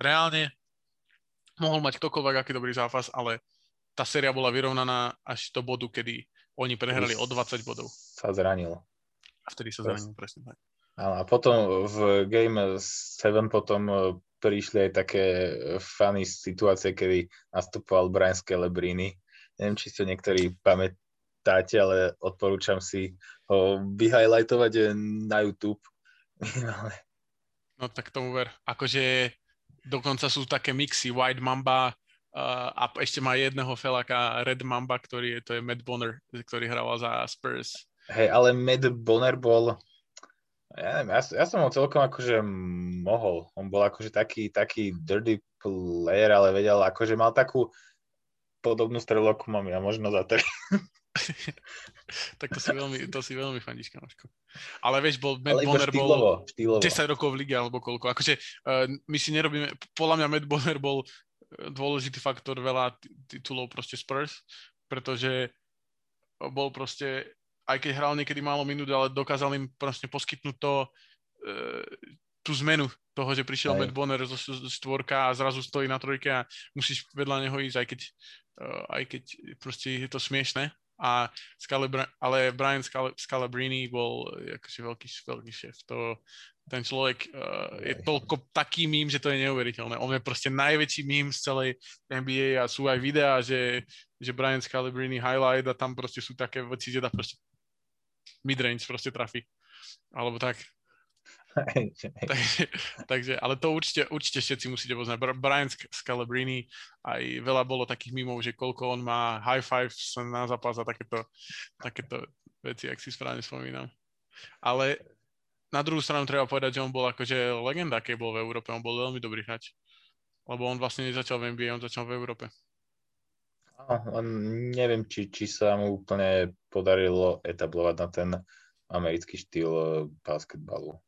[SPEAKER 2] reálne mohol mať ktokoľvek aký dobrý zápas, ale tá séria bola vyrovnaná až do bodu, kedy oni prehrali o 20 bodov.
[SPEAKER 1] Sa zranil.
[SPEAKER 2] A vtedy sa zranil, presne tak.
[SPEAKER 1] A potom v Game 7 potom prišli aj také e, funny situácie, kedy nastupoval Brian Scalabrini. Neviem, či ste niektorí pamätáte, ale odporúčam si ho vyhighlightovať e, na YouTube.
[SPEAKER 2] no tak tomu ver. Akože dokonca sú také mixy White Mamba uh, a ešte má jedného felaka Red Mamba, ktorý je, to je Matt Bonner, ktorý hrával za Spurs.
[SPEAKER 1] Hej, ale Matt Bonner bol ja, neviem, ja, ja som ho celkom akože mohol. On bol akože taký, taký dirty player, ale vedel, akože mal takú podobnú strelu, ako mám ja, možno za tri.
[SPEAKER 2] tak to si veľmi, to si veľmi fandíš, kamoško. Ale vieš, bol Matt Bonner štýlovo, bol štýlovo. 10 rokov v lige, alebo koľko. Akože uh, my si nerobíme, podľa mňa Matt Bonner bol eh, dôležitý faktor veľa titulov proste Spurs, pretože bol proste aj keď hral niekedy málo minút, ale dokázal im proste poskytnúť to, e, tú zmenu toho, že prišiel Matt Bonner zo, štvorka a zrazu stojí na trojke a musíš vedľa neho ísť, aj keď, uh, aj keď proste je to smiešne. A Scalabra- ale Brian Scal- Scalabrini bol akože veľký, veľký šéf. To, ten človek uh, je toľko taký mím, že to je neuveriteľné. On je proste najväčší mím z celej NBA a sú aj videá, že, že Brian Scalabrine highlight a tam proste sú také veci, že dá proste midrange proste trafi. Alebo tak. takže, takže, ale to určite, určite všetci musíte poznať. Brian Scalabrini, aj veľa bolo takých mimov, že koľko on má high fives na zápas a takéto, takéto veci, ak si správne spomínam. Ale na druhú stranu treba povedať, že on bol akože legenda, keď bol v Európe, on bol veľmi dobrý hráč. Lebo on vlastne nezačal v NBA, on začal v Európe.
[SPEAKER 1] Neviem, či, či sa mu úplne podarilo etablovať na ten americký štýl eh, basketbalu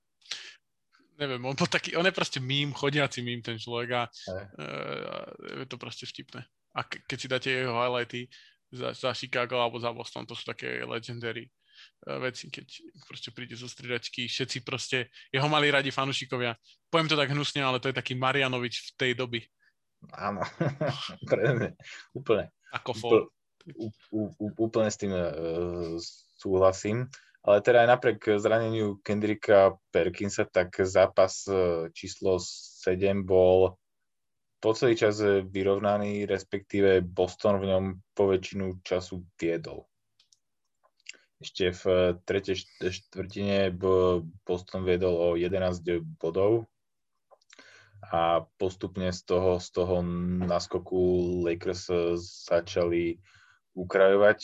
[SPEAKER 2] neviem, on, bol taký, on je proste mím, chodiaci mím ten človek a uh, je to proste vtipné. A ke, keď si dáte jeho highlighty za, za Chicago alebo za Boston, to sú také legendary uh, veci, keď proste príde zo stridačky, všetci proste, jeho mali radi fanúšikovia. Poviem to tak hnusne, ale to je taký Marianovič v tej doby.
[SPEAKER 1] Áno, úplne.
[SPEAKER 2] Ako Úpl,
[SPEAKER 1] úplne s tým uh, súhlasím. Ale teda aj napriek zraneniu Kendricka Perkinsa, tak zápas e, číslo 7 bol po celý čas vyrovnaný, respektíve Boston v ňom po väčšinu času viedol. Ešte v tretej štvrtine Boston viedol o 11 bodov a postupne z toho, z toho naskoku Lakers začali ukrajovať.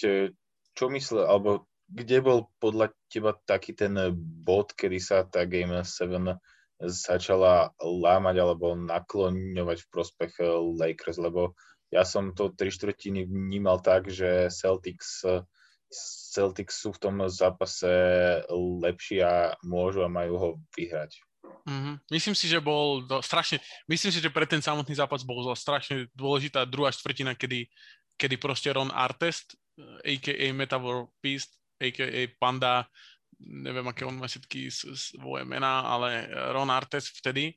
[SPEAKER 1] Čo myslel, alebo kde bol podľa teba taký ten bod, kedy sa tá Game 7 začala lámať alebo nakloňovať v prospech Lakers, lebo ja som to tri štvrtiny vnímal tak, že Celtics, Celtics sú v tom zápase lepší a môžu a majú ho vyhrať.
[SPEAKER 2] Mm-hmm. Myslím si, že bol do, strašne, myslím si, že pre ten samotný zápas bol strašne dôležitá druhá štvrtina, kedy, kedy proste Ron Artest, a.k.a. Metafor Beast, a.k.a. Panda, neviem, aké on má všetky svoje mená, ale Ron Artest vtedy,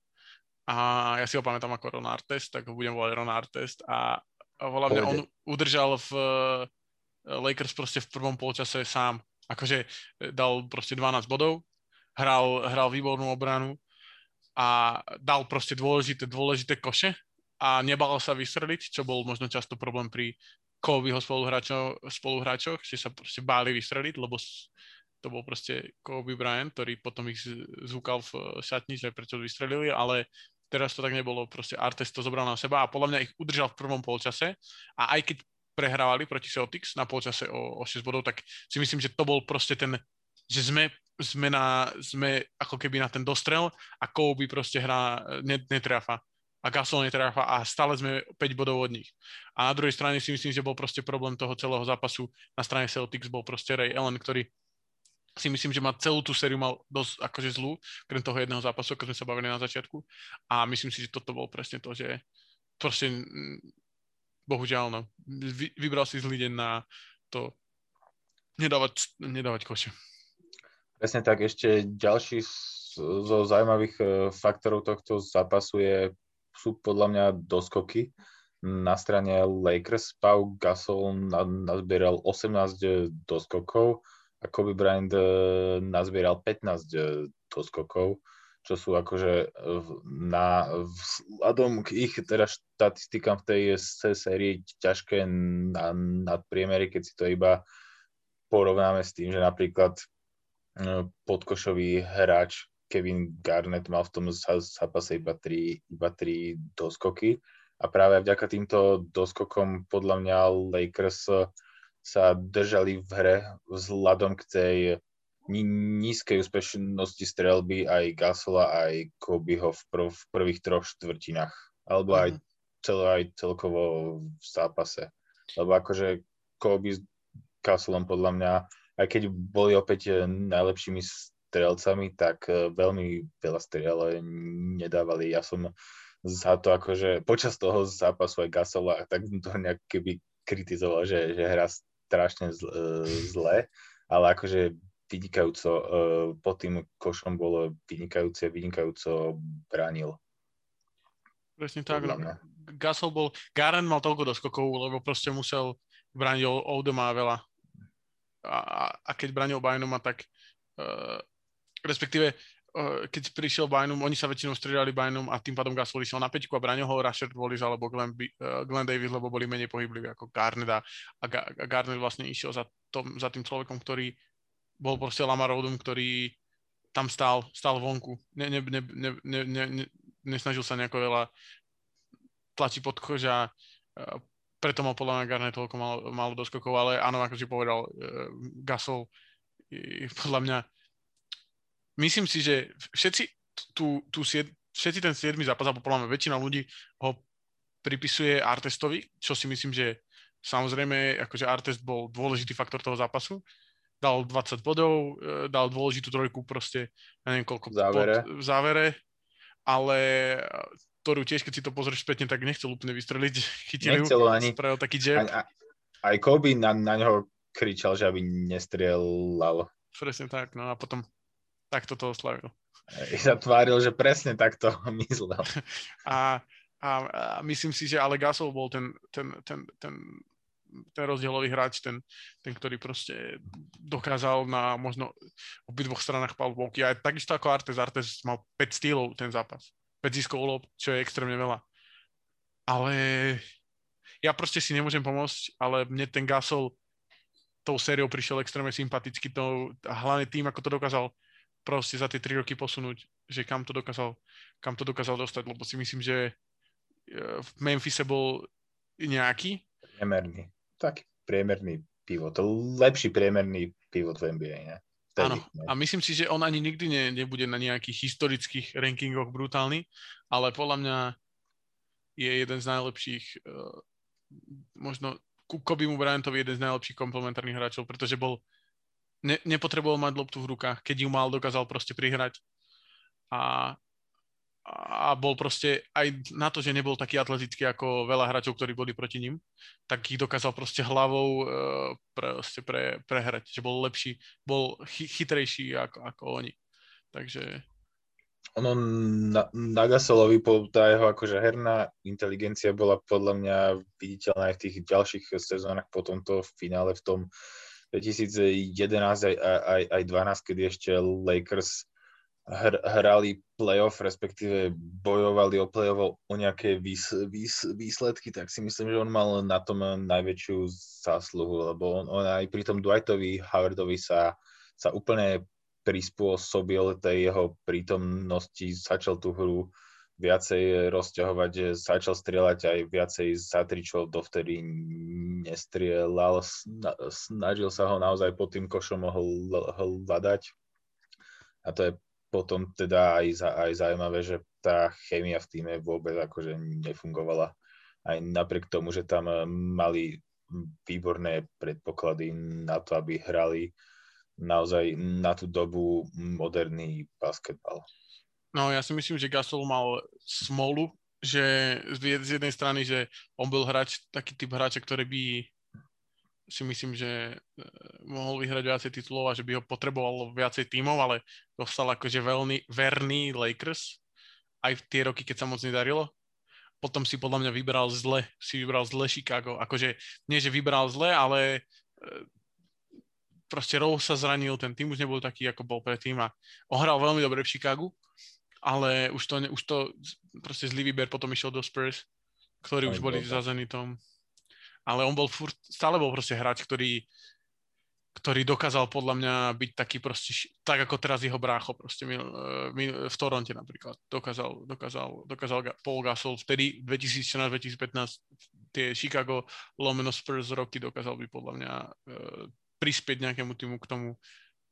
[SPEAKER 2] a ja si ho pamätám ako Ron Artest, tak ho budem volať Ron Artest a, a mňa on udržal v eh, Lakers proste v prvom polčase sám. Akože eh, dal proste 12 bodov, hral, hral výbornú obranu a dal proste dôležité, dôležité koše a nebal sa vystreliť, čo bol možno často problém pri Kobeho spoluhráčov, spoluhráčoch, že sa proste báli vystreliť, lebo to bol proste Kobe Bryant, ktorý potom ich zúkal v šatni, že prečo vystrelili, ale teraz to tak nebolo, proste Artes to zobral na seba a podľa mňa ich udržal v prvom polčase a aj keď prehrávali proti Celtics na polčase o, o 6 bodov, tak si myslím, že to bol proste ten, že sme, sme, na, sme ako keby na ten dostrel a Kobe proste hrá, netrafa a Gasol netráfa a stále sme 5 bodov od nich. A na druhej strane si myslím, že bol proste problém toho celého zápasu na strane Celtics bol proste Ray Allen, ktorý si myslím, že má celú tú sériu mal dosť akože zlú, krem toho jedného zápasu, ako sme sa bavili na začiatku. A myslím si, že toto bol presne to, že proste bohužiaľ, no, vy, vybral si zlý deň na to nedávať, nedávať koše.
[SPEAKER 1] Presne tak, ešte ďalší zo zaujímavých e, faktorov tohto zápasu je sú podľa mňa doskoky. Na strane Lakers Pau Gasol nazbieral 18 doskokov a Kobe Bryant e, nazbieral 15 e, doskokov, čo sú akože na vzhľadom k ich teda štatistikám v tej sérii ťažké na, priemery, keď si to iba porovnáme s tým, že napríklad e, podkošový hráč Kevin Garnett mal v tom zápase iba tri, iba tri doskoky a práve vďaka týmto doskokom podľa mňa Lakers sa držali v hre vzhľadom k tej nízkej úspešnosti strelby aj Gasola, aj Kobeho v, prv, v prvých troch štvrtinách. Alebo aj, mhm. celo, aj celkovo v zápase. Lebo akože Kobe s Gasolom podľa mňa, aj keď boli opäť najlepšími strelcami, tak e, veľmi veľa striel nedávali. Ja som za to akože počas toho zápasu aj Gasola tak to nejak keby kritizoval, že, že hra strašne e, zle, ale akože vynikajúco e, pod tým košom bolo vynikajúce, vynikajúco bránil.
[SPEAKER 2] Presne tak. Gasol bol, Garen mal toľko doskokov, lebo proste musel brániť Oudema veľa. A, a, keď bránil Bajnoma, tak uh, respektíve uh, keď prišiel Bynum, oni sa väčšinou striedali Bynum a tým pádom Gasol išiel na peťku a braňo ho Rashard Wallis alebo Glenn, uh, Glenn Davis, lebo boli menej pohybliví ako Garnett a, a, a Garnett vlastne išiel za, tom, za tým človekom, ktorý bol proste Lamar Odom, ktorý tam stál, stál vonku. Ne, ne, ne, ne, ne, ne, nesnažil sa nejako veľa tlačiť pod koža, preto mal podľa mňa Garnet toľko malo, malo doskokov, ale áno, ako si povedal, uh, Gasol podľa mňa myslím si, že všetci, tú, tú sied, všetci ten 7. zápas, alebo podľa mňa väčšina ľudí ho pripisuje Artestovi, čo si myslím, že samozrejme, akože Artest bol dôležitý faktor toho zápasu, dal 20 bodov, e, dal dôležitú trojku proste, ja neviem koľko,
[SPEAKER 1] v závere.
[SPEAKER 2] Pod, v závere, ale ktorú tiež, keď si to pozrieš spätne, tak nechcel úplne vystreliť. Chytili
[SPEAKER 1] Nechcelo ani.
[SPEAKER 2] Spravil taký jab.
[SPEAKER 1] Aj, aj Kobe na, na ňo kričal, že aby nestrieľal.
[SPEAKER 2] Presne tak, no a potom takto to oslavil.
[SPEAKER 1] I sa tváril, že presne takto myslel.
[SPEAKER 2] A, a, a myslím si, že ale Gasol bol ten, ten, ten, ten, ten rozdielový hráč, ten, ten, ktorý proste dokázal na možno obidvoch stranách palbovky. A takisto ako Artes. Artes mal 5 stýlov ten zápas. 5 ziskov úlob, čo je extrémne veľa. Ale ja proste si nemôžem pomôcť, ale mne ten Gasol tou sériou prišiel extrémne sympaticky, to, a hlavne tým, ako to dokázal proste za tie 3 roky posunúť, že kam to dokázal, kam to dokázal dostať, lebo si myslím, že e, v Memphise bol nejaký.
[SPEAKER 1] Priemerný. Taký priemerný pivot. Lepší priemerný pivot v NBA, ne?
[SPEAKER 2] Áno, a myslím si, že on ani nikdy ne, nebude na nejakých historických rankingoch brutálny, ale podľa mňa je jeden z najlepších, uh, možno Kobe mu Bryantovi jeden z najlepších komplementárnych hráčov, pretože bol, ne, nepotreboval mať loptu v rukách, keď ju mal, dokázal proste prihrať. A a bol proste aj na to, že nebol taký atletický ako veľa hráčov, ktorí boli proti ním, tak ich dokázal proste hlavou uh, proste pre, prehrať, že bol lepší, bol chy, chytrejší ako, ako oni. Takže...
[SPEAKER 1] Ono na, na Gasolovi, tá jeho akože herná inteligencia bola podľa mňa viditeľná aj v tých ďalších sezónach po tomto finále v tom 2011 aj, aj, aj 12, kedy ešte Lakers hr, hrali playoff, respektíve bojovali o playoff o nejaké výs, výs, výsledky, tak si myslím, že on mal na tom najväčšiu zásluhu, lebo on, on aj pri tom Dwightovi Howardovi sa, sa úplne prispôsobil tej jeho prítomnosti, začal tú hru viacej rozťahovať, začal strieľať aj viacej za tri, čo dovtedy nestrieľal, snažil sa ho naozaj pod tým košom hľadať. A to je potom teda aj, aj zaujímavé, že tá chémia v týme vôbec akože nefungovala. Aj napriek tomu, že tam eh, mali výborné predpoklady na to, aby hrali naozaj na tú dobu moderný basketbal.
[SPEAKER 2] No ja si myslím, že Gasol mal smolu, že z jednej strany, že on bol hráč, taký typ hráča, ktorý by si myslím, že e, mohol vyhrať viacej titulov a že by ho potreboval viacej tímov, ale dostal akože veľmi verný Lakers aj v tie roky, keď sa moc nedarilo. Potom si podľa mňa vybral zle, si vybral zle Chicago. Akože nie, že vybral zle, ale e, proste Rose sa zranil, ten tým už nebol taký, ako bol predtým a ohral veľmi dobre v Chicagu, ale už to, už to proste zlý výber potom išiel do Spurs, ktorí už boli za Zenitom ale on bol furt, stále bol proste hráč, ktorý, ktorý dokázal podľa mňa byť taký proste, tak ako teraz jeho brácho proste mil, eh, mil, v Toronte napríklad. Dokázal, dokázal, dokázal Paul Gasol vtedy 2014-2015 tie Chicago lomeno Spurs roky dokázal by podľa mňa e, prispieť nejakému týmu k tomu,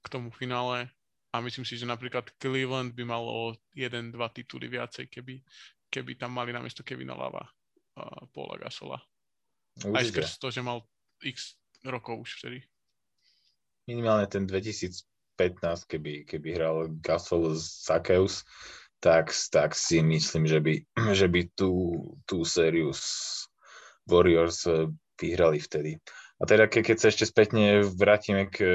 [SPEAKER 2] k tomu finále a myslím si, že napríklad Cleveland by malo jeden, dva tituly viacej, keby, keby tam mali namiesto Kevina Lava a Paula Gasola. Aj skrz to, že mal x rokov už vtedy.
[SPEAKER 1] Minimálne ten 2015, keby, keby hral Gasol z Sakeus, tak, tak si myslím, že by, že by tú, tú sériu Warriors eh, vyhrali vtedy. A teda ke, keď sa ešte spätne vrátime k eh,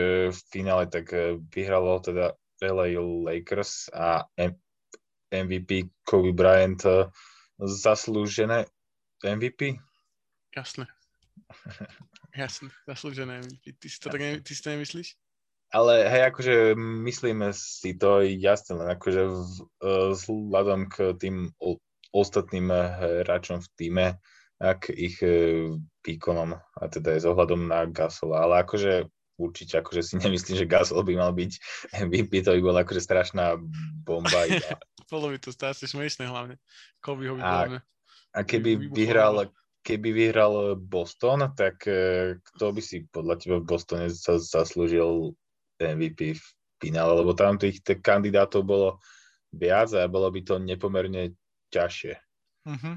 [SPEAKER 1] finále, tak eh, vyhralo teda LA Lakers a M- MVP Kobe Bryant zaslúžené MVP?
[SPEAKER 2] Jasné. Jasné, zaslúžené. Ty si to, tak ne, ty si to nemyslíš?
[SPEAKER 1] ale hej, akože myslíme si to jasne, len akože vzhľadom k tým ostatným hráčom v týme, ak ich výkonom, a teda je s ohľadom na Gasola, ale akože určite akože si nemyslím, že Gasol by mal byť MVP, to by bola akože strašná bomba.
[SPEAKER 2] Bolo by to strašne smiešné hlavne. Kobe ho by
[SPEAKER 1] a, a keby vyhral, keby vyhral Boston, tak kto by si podľa teba v Bostone zaslúžil MVP v finále, lebo tam tých kandidátov bolo viac a bolo by to nepomerne ťažšie.
[SPEAKER 2] Mm-hmm.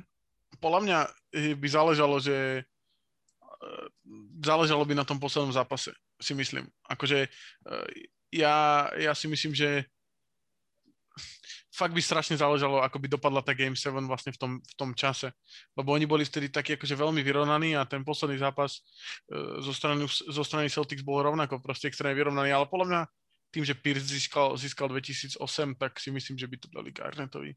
[SPEAKER 2] Podľa mňa by záležalo, že záležalo by na tom poslednom zápase, si myslím. Akože ja, ja si myslím, že fakt by strašne záležalo, ako by dopadla tá Game 7 vlastne v tom, v tom čase. Lebo oni boli vtedy takí akože veľmi vyrovnaní a ten posledný zápas uh, zo, strany, zo strany Celtics bol rovnako proste extrémne vyrovnaný, ale podľa mňa tým, že Pierce získal, získal 2008, tak si myslím, že by to dali Garnetovi.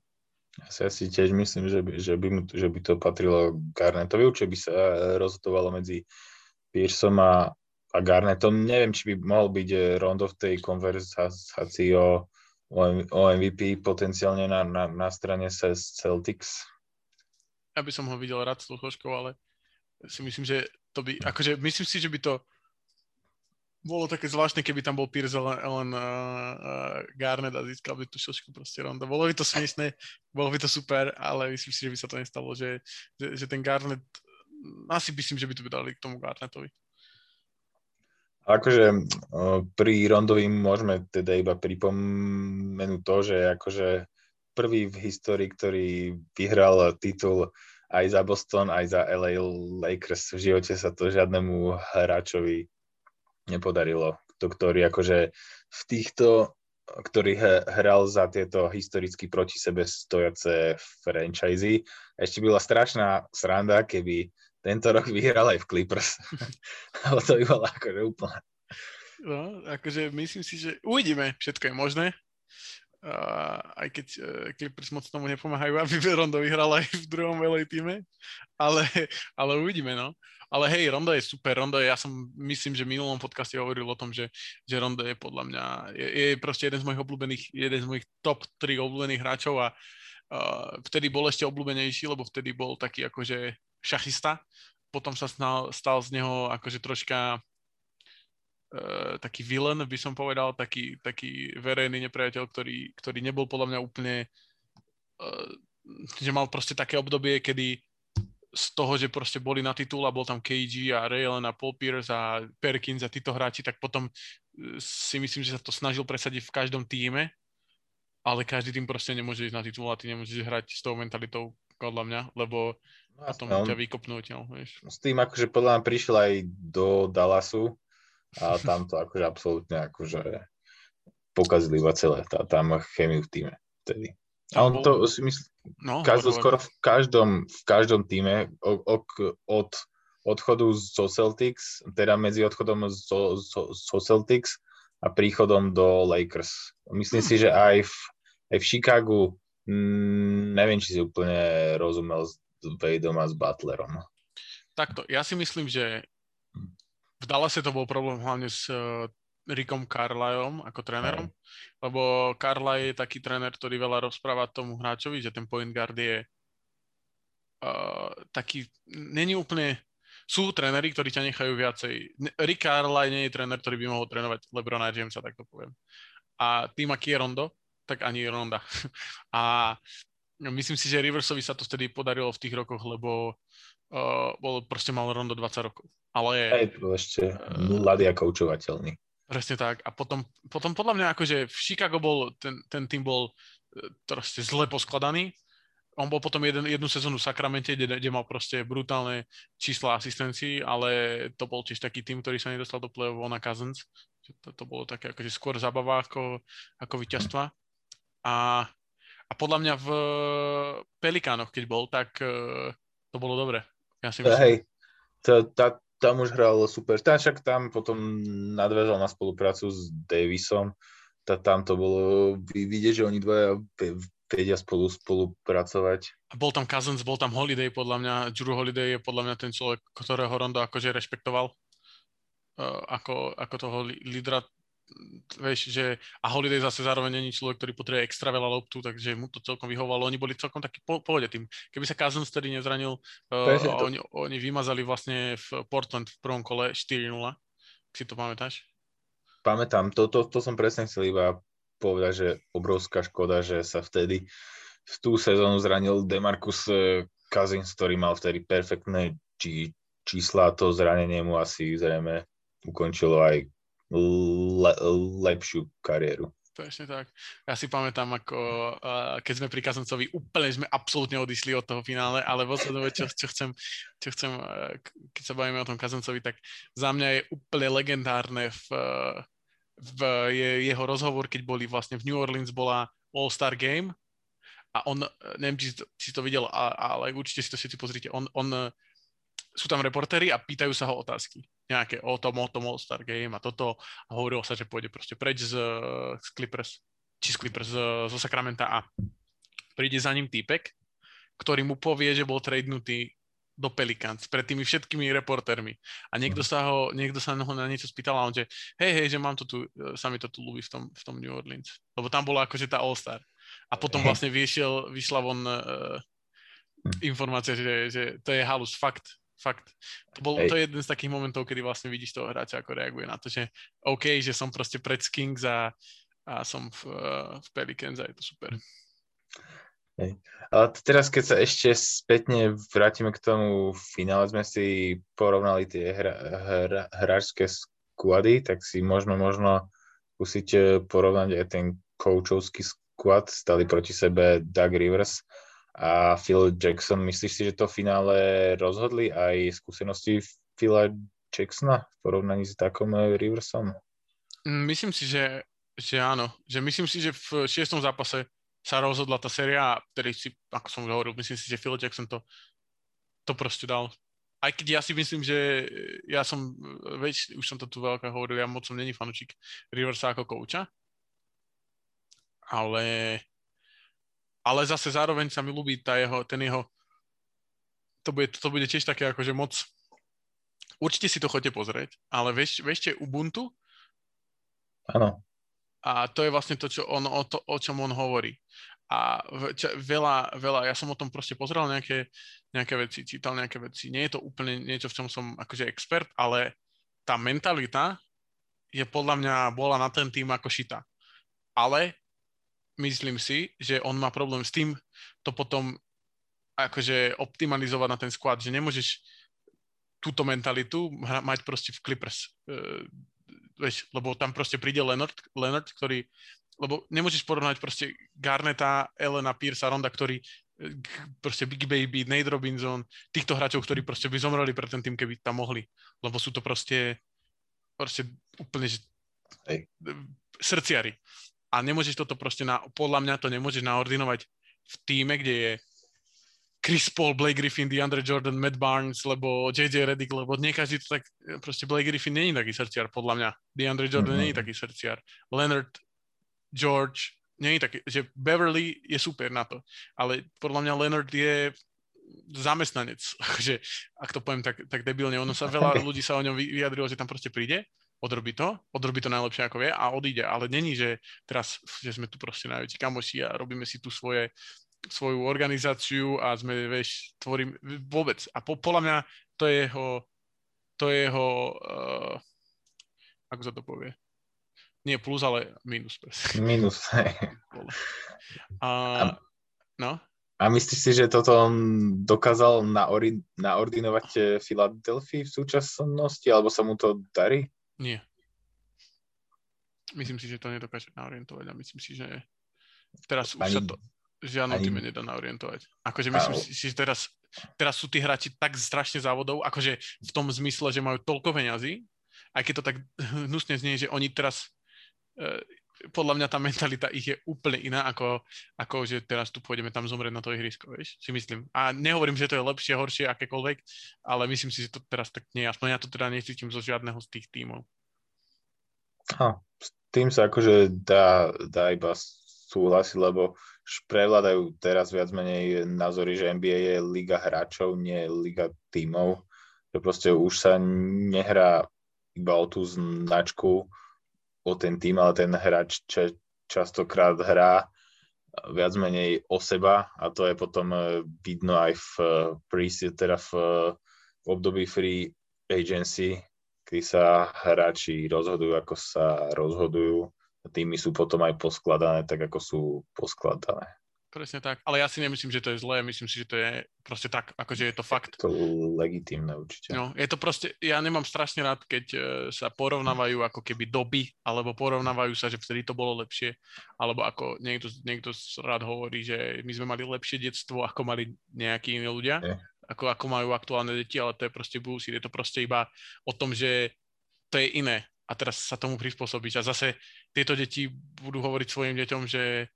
[SPEAKER 1] Ja si tiež myslím, že by, že by, že by to patrilo Garnetovi, určite by sa rozhodovalo medzi Pearsom a, a Garnetom. Neviem, či by mohol byť eh, Rondo v tej konverzácii o o MVP potenciálne na, na, na strane Celtics?
[SPEAKER 2] Ja by som ho videl rád s Luchoškou, ale si myslím, že to by, akože myslím si, že by to bolo také zvláštne, keby tam bol Pierce len, len uh, uh, Garnet a získal by tú šošku proste ronda. Bolo by to smiešné, bolo by to super, ale myslím si, že by sa to nestalo, že, že, že ten Garnet, asi myslím, že by to by dali k tomu Garnetovi.
[SPEAKER 1] Akože pri Rondovi môžeme teda iba pripomenúť to, že akože prvý v histórii, ktorý vyhral titul aj za Boston, aj za LA Lakers. V živote sa to žiadnemu hráčovi nepodarilo. To, ktorý akože v týchto, ktorý hral za tieto historicky proti sebe stojace franchise. Ešte byla strašná sranda, keby tento rok vyhral aj v Clippers. Ale to by bolo akože úplne.
[SPEAKER 2] No, akože myslím si, že uvidíme, všetko je možné. Uh, aj keď uh, Clippers moc tomu nepomáhajú, aby Rondo vyhral aj v druhom LA týme, ale, ale uvidíme, no. Ale hej, Rondo je super, Rondo je, ja som myslím, že v minulom podcaste hovoril o tom, že, že Rondo je podľa mňa, je, je proste jeden z mojich obľúbených, jeden z mojich top 3 obľúbených hráčov a uh, vtedy bol ešte obľúbenejší, lebo vtedy bol taký akože šachista, potom sa stal, stal z neho akože troška uh, taký vilen, by som povedal, taký, taký verejný nepriateľ, ktorý, ktorý nebol podľa mňa úplne, uh, že mal proste také obdobie, kedy z toho, že proste boli na titul a bol tam KG a Ray Allen a Paul Pierce a Perkins a títo hráči, tak potom e, si myslím, že sa to snažil presadiť v každom týme, ale každý tým proste nemôže ísť na titul a ty nemôžeš hrať s tou mentalitou podľa mňa, lebo No, potom no, ťa vykopnúť, no, vieš.
[SPEAKER 1] S tým akože podľa mňa prišiel aj do Dallasu a tam to akože absolútne akože pokazili iba celé, tá, tam chemiu v týme vtedy. A on to si myslí, no, každý, skoro v každom, v každom týme ok, od odchodu zo Celtics, teda medzi odchodom zo, zo, zo Celtics a príchodom do Lakers. Myslím hmm. si, že aj v, aj v Chicagu m, neviem, či si úplne rozumel s Wadeom a s Butlerom.
[SPEAKER 2] Takto, ja si myslím, že v Dallase to bol problém hlavne s uh, Rickom Carlyleom ako trénerom, Aj. lebo Carlyle je taký tréner, ktorý veľa rozpráva tomu hráčovi, že ten point guard je uh, taký, není úplne, sú tréneri, ktorí ťa nechajú viacej. Rick Carlyle nie je tréner, ktorý by mohol trénovať Lebrona Jamesa, tak to poviem. A tým, aký je Rondo, tak ani Ronda. A myslím si, že Riversovi sa to vtedy podarilo v tých rokoch, lebo uh, bol, proste mal Rondo 20 rokov. Ale...
[SPEAKER 1] Aj to ešte uh, mladý a koučovateľný.
[SPEAKER 2] Presne tak. A potom, potom podľa mňa akože v Chicago bol, ten, ten tým bol uh, proste zle poskladaný. On bol potom jeden, jednu sezónu v Sakramente, kde, kde mal proste brutálne čísla asistencií, ale to bol tiež taký tým, ktorý sa nedostal do play-off na Cousins. To, to bolo také akože skôr zabava ako, ako víťazstva. A a podľa mňa v Pelikánoch, keď bol, tak uh, to bolo dobre. Ja si myslím.
[SPEAKER 1] Hej, to, tá, tam už hral super. Tá, však tam potom nadväzal na spoluprácu s Davisom. Tá, tam to bolo vidieť, že oni dvaja vedia spolu spolupracovať.
[SPEAKER 2] A bol tam Cousins, bol tam Holiday, podľa mňa. Drew Holiday je podľa mňa ten človek, ktorého Rondo akože rešpektoval uh, ako, ako toho lídra vieš, že a Holiday zase zároveň není človek, ktorý potrebuje extra veľa loptu, takže mu to celkom vyhovalo. Oni boli celkom taký po, pohode tým. Keby sa Cousins tedy nezranil, uh, oni, oni vymazali vlastne v Portland v prvom kole 4-0. Si to pamätáš?
[SPEAKER 1] Pamätám, to, to, to som presne chcel iba povedať, že obrovská škoda, že sa vtedy v tú sezónu zranil Demarcus eh, Cousins, ktorý mal vtedy perfektné či, čísla, to zranenie mu asi zrejme ukončilo aj le, lepšiu kariéru.
[SPEAKER 2] Presne tak. Ja si pamätám, ako uh, keď sme pri Kazancovi, úplne sme absolútne odišli od toho finále, ale vo čo, čo chcem, čo chcem uh, keď sa bavíme o tom Kazancovi, tak za mňa je úplne legendárne v, v je, jeho rozhovor, keď boli vlastne v New Orleans bola All-Star Game a on, neviem, či, si to videl, ale určite si to všetci pozrite, on, on sú tam reportéri a pýtajú sa ho otázky. Nejaké o tom, o tom All-Star Game a toto. A hovorilo sa, že pôjde proste preč z, z Clippers, či z Clippers, z, zo Sacramenta a príde za ním týpek, ktorý mu povie, že bol tradenutý do Pelicans pred tými všetkými reportérmi. A niekto sa ho, niekto sa ho na niečo spýtal a on že hej, hej, že mám to tu, sa mi to tu ľúbi v tom, v tom New Orleans. Lebo tam bola akože tá All-Star. A potom vlastne vyšiel, vyšla von uh, informácia, že, že to je halus, fakt, Fakt. To, bol, to je jeden z takých momentov, kedy vlastne vidíš toho hráča, ako reaguje na to, že OK, že som proste pred Kings a, a som v, v Pelicans a je to super.
[SPEAKER 1] Hej. Ale teraz, keď sa ešte spätne vrátime k tomu finále, sme si porovnali tie hra, hra, hráčské skvady, tak si môžeme možno skúsiť eh, porovnať aj ten koučovský skvad. Stali proti sebe Doug Rivers a Phil Jackson. Myslíš si, že to finále rozhodli aj skúsenosti Phila Jacksona v porovnaní s takom Riversom?
[SPEAKER 2] Mm, myslím si, že, že áno. Že myslím si, že v šiestom zápase sa rozhodla tá séria, ktorý si, ako som hovoril, myslím si, že Phil Jackson to, to proste dal. Aj keď ja si myslím, že ja som, veď, už som to tu veľká hovoril, ja moc som není fanúčik Riversa ako kouča, ale ale zase zároveň sa mi ľúbi tá jeho, ten jeho, to bude, to bude tiež také akože moc, určite si to chodte pozrieť, ale vieš, vieš Ubuntu?
[SPEAKER 1] Áno.
[SPEAKER 2] A to je vlastne to, čo on, o, to, o čom on hovorí. A čo, veľa, veľa, ja som o tom proste pozrel nejaké, nejaké veci, čítal nejaké veci. Nie je to úplne niečo, v čom som akože expert, ale tá mentalita je podľa mňa bola na ten tým ako šita. Ale myslím si, že on má problém s tým to potom akože optimalizovať na ten squad, že nemôžeš túto mentalitu mať proste v Clippers. Uh, vieš, lebo tam proste príde Leonard, Leonard, ktorý lebo nemôžeš porovnať proste Garneta, Elena, Pierce, Ronda, ktorí e, proste Big Baby, Nate Robinson, týchto hráčov, ktorí proste by zomreli pre ten tým, keby tam mohli. Lebo sú to proste, proste úplne že, srdciari a nemôžeš toto proste, na, podľa mňa to nemôžeš naordinovať v týme, kde je Chris Paul, Blake Griffin, DeAndre Jordan, Matt Barnes, lebo JJ Redick, lebo nie každý to tak, proste Blake Griffin není taký srdciar, podľa mňa. DeAndre Jordan mm-hmm. není taký srdciar. Leonard, George, není taký, že Beverly je super na to, ale podľa mňa Leonard je zamestnanec, že ak to poviem tak, tak debilne, ono sa veľa ľudí sa o ňom vyjadrilo, že tam proste príde odrobí to, odrobí to najlepšie ako vie a odíde. Ale není, že teraz, že sme tu proste najväčší kamoši a robíme si tu svoje, svoju organizáciu a sme, vieš, tvorím vôbec. A po, podľa mňa to je jeho, to je jeho, uh, ako sa to povie, nie plus, ale minus.
[SPEAKER 1] Minus.
[SPEAKER 2] a, no?
[SPEAKER 1] A myslíš si, že toto on dokázal naori- naordinovať Filadelfii v súčasnosti, alebo sa mu to darí?
[SPEAKER 2] Nie. Myslím si, že to nedokáže naorientovať a myslím si, že teraz už sa to žiadnou ani... týme nedá naorientovať. Akože myslím si, že teraz, teraz sú tí hráči tak strašne závodov, akože v tom zmysle, že majú toľko peňazí, aj keď to tak hnusne znie, že oni teraz e, podľa mňa tá mentalita ich je úplne iná, ako, ako že teraz tu pôjdeme tam zomrieť na to ihrisko, vieš, si myslím. A nehovorím, že to je lepšie, horšie, akékoľvek, ale myslím si, že to teraz tak nie. Aspoň ja to teda necítim zo žiadneho z tých tímov.
[SPEAKER 1] Ha, s tým sa akože dá, dá iba súhlasiť, lebo prevládajú teraz viac menej názory, že NBA je liga hráčov, nie liga tímov. Že proste už sa nehrá iba o tú značku, o ten tým, ale ten hráč ča, častokrát hrá viac menej o seba a to je potom vidno aj v, teda v, v období free agency, kedy sa hráči rozhodujú, ako sa rozhodujú. Týmy sú potom aj poskladané tak, ako sú poskladané.
[SPEAKER 2] Presne tak, ale ja si nemyslím, že to je zlé, myslím si, že to je proste tak, akože je to fakt.
[SPEAKER 1] Je to legitímne určite.
[SPEAKER 2] No, je to proste, ja nemám strašne rád, keď uh, sa porovnávajú ako keby doby, alebo porovnávajú sa, že vtedy to bolo lepšie, alebo ako niekto, niekto rád hovorí, že my sme mali lepšie detstvo, ako mali nejakí iní ľudia, je. ako, ako majú aktuálne deti, ale to je proste bullshit, je to proste iba o tom, že to je iné a teraz sa tomu prispôsobiť. A zase tieto deti budú hovoriť svojim deťom, že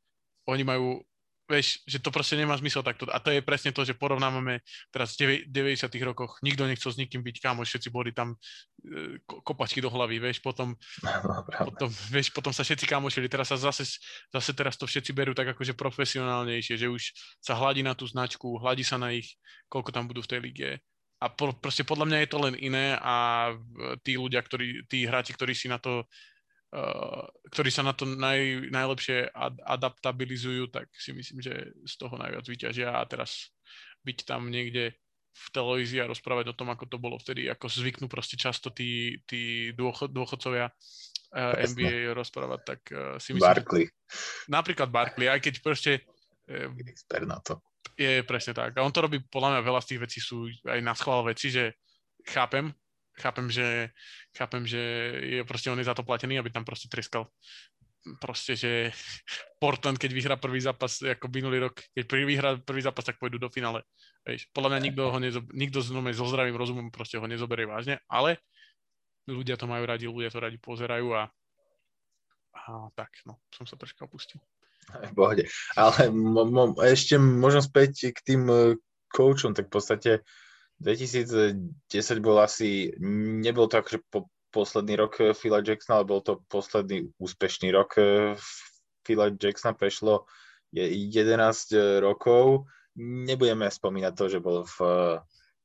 [SPEAKER 2] oni majú vieš, že to proste nemá zmysel takto. A to je presne to, že porovnávame teraz v 90 rokoch, nikto nechcel s nikým byť kámo, všetci boli tam e, kopačky do hlavy, vieš, potom, no, potom, vieš, potom sa všetci kamošili, teraz sa zase, zase teraz to všetci berú tak akože profesionálnejšie, že už sa hladí na tú značku, hladí sa na ich, koľko tam budú v tej lige. A po, proste podľa mňa je to len iné a tí ľudia, ktorí, tí hráči, ktorí si na to ktorí sa na to naj, najlepšie ad, adaptabilizujú, tak si myslím, že z toho najviac vyťažia a teraz byť tam niekde v televízii a rozprávať o tom, ako to bolo vtedy, ako zvyknú proste často tí, tí dôchod, dôchodcovia uh, eh, NBA rozprávať, tak uh, si myslím...
[SPEAKER 1] Barkley.
[SPEAKER 2] Napríklad Barkley, aj keď proste...
[SPEAKER 1] Uh, Expert na to.
[SPEAKER 2] Je presne tak. A on to robí, podľa mňa veľa z tých vecí sú aj na schvál veci, že chápem, chápem, že, chápem, že je proste on je za to platený, aby tam proste treskal proste, že Portland, keď vyhrá prvý zápas, ako minulý rok, keď vyhrá prvý zápas, tak pôjdu do finále. Víš, podľa mňa nikto, ho nezo, nikto s so zdravým rozumom proste ho nezoberie vážne, ale ľudia to majú radi, ľudia to radi pozerajú a, a tak, no, som sa troška opustil.
[SPEAKER 1] V pohode. Ale mo, mo, ešte možno späť k tým koučom, tak v podstate 2010 bol asi, nebol to akože po, posledný rok eh, Phila Jacksona, ale bol to posledný úspešný rok eh, Phila Jacksona, prešlo 11 eh, rokov. Nebudeme spomínať to, že bol v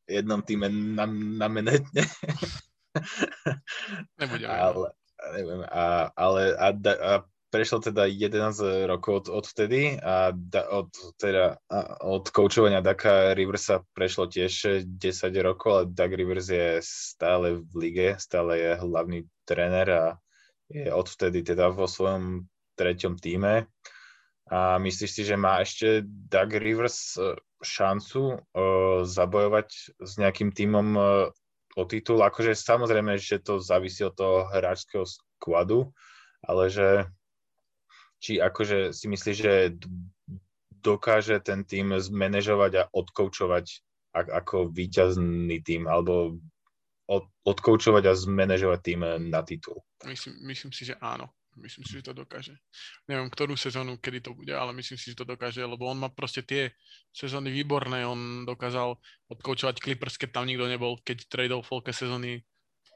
[SPEAKER 1] jednom týme na, na menetne.
[SPEAKER 2] Nebudeme.
[SPEAKER 1] Ale, neviem, a, ale a, a prešlo teda 11 rokov od, odtedy a da, od, teda, od koučovania Daka Riversa prešlo tiež 10 rokov, ale Doug Rivers je stále v lige, stále je hlavný tréner a je odvtedy teda vo svojom treťom týme. A myslíš si, že má ešte Doug Rivers e, šancu uh, zabojovať s nejakým týmom uh, o titul? Akože samozrejme, že to závisí od toho hráčského skladu, ale že či akože si myslíš, že dokáže ten tým zmanéžovať a odkoučovať ako víťazný tým, alebo od, odkoučovať a zmanéžovať tým na titul?
[SPEAKER 2] Myslím, myslím si, že áno. Myslím si, že to dokáže. Neviem, ktorú sezónu, kedy to bude, ale myslím si, že to dokáže, lebo on má proste tie sezóny výborné. On dokázal odkoučovať Clippers, keď tam nikto nebol, keď tradol polke sezóny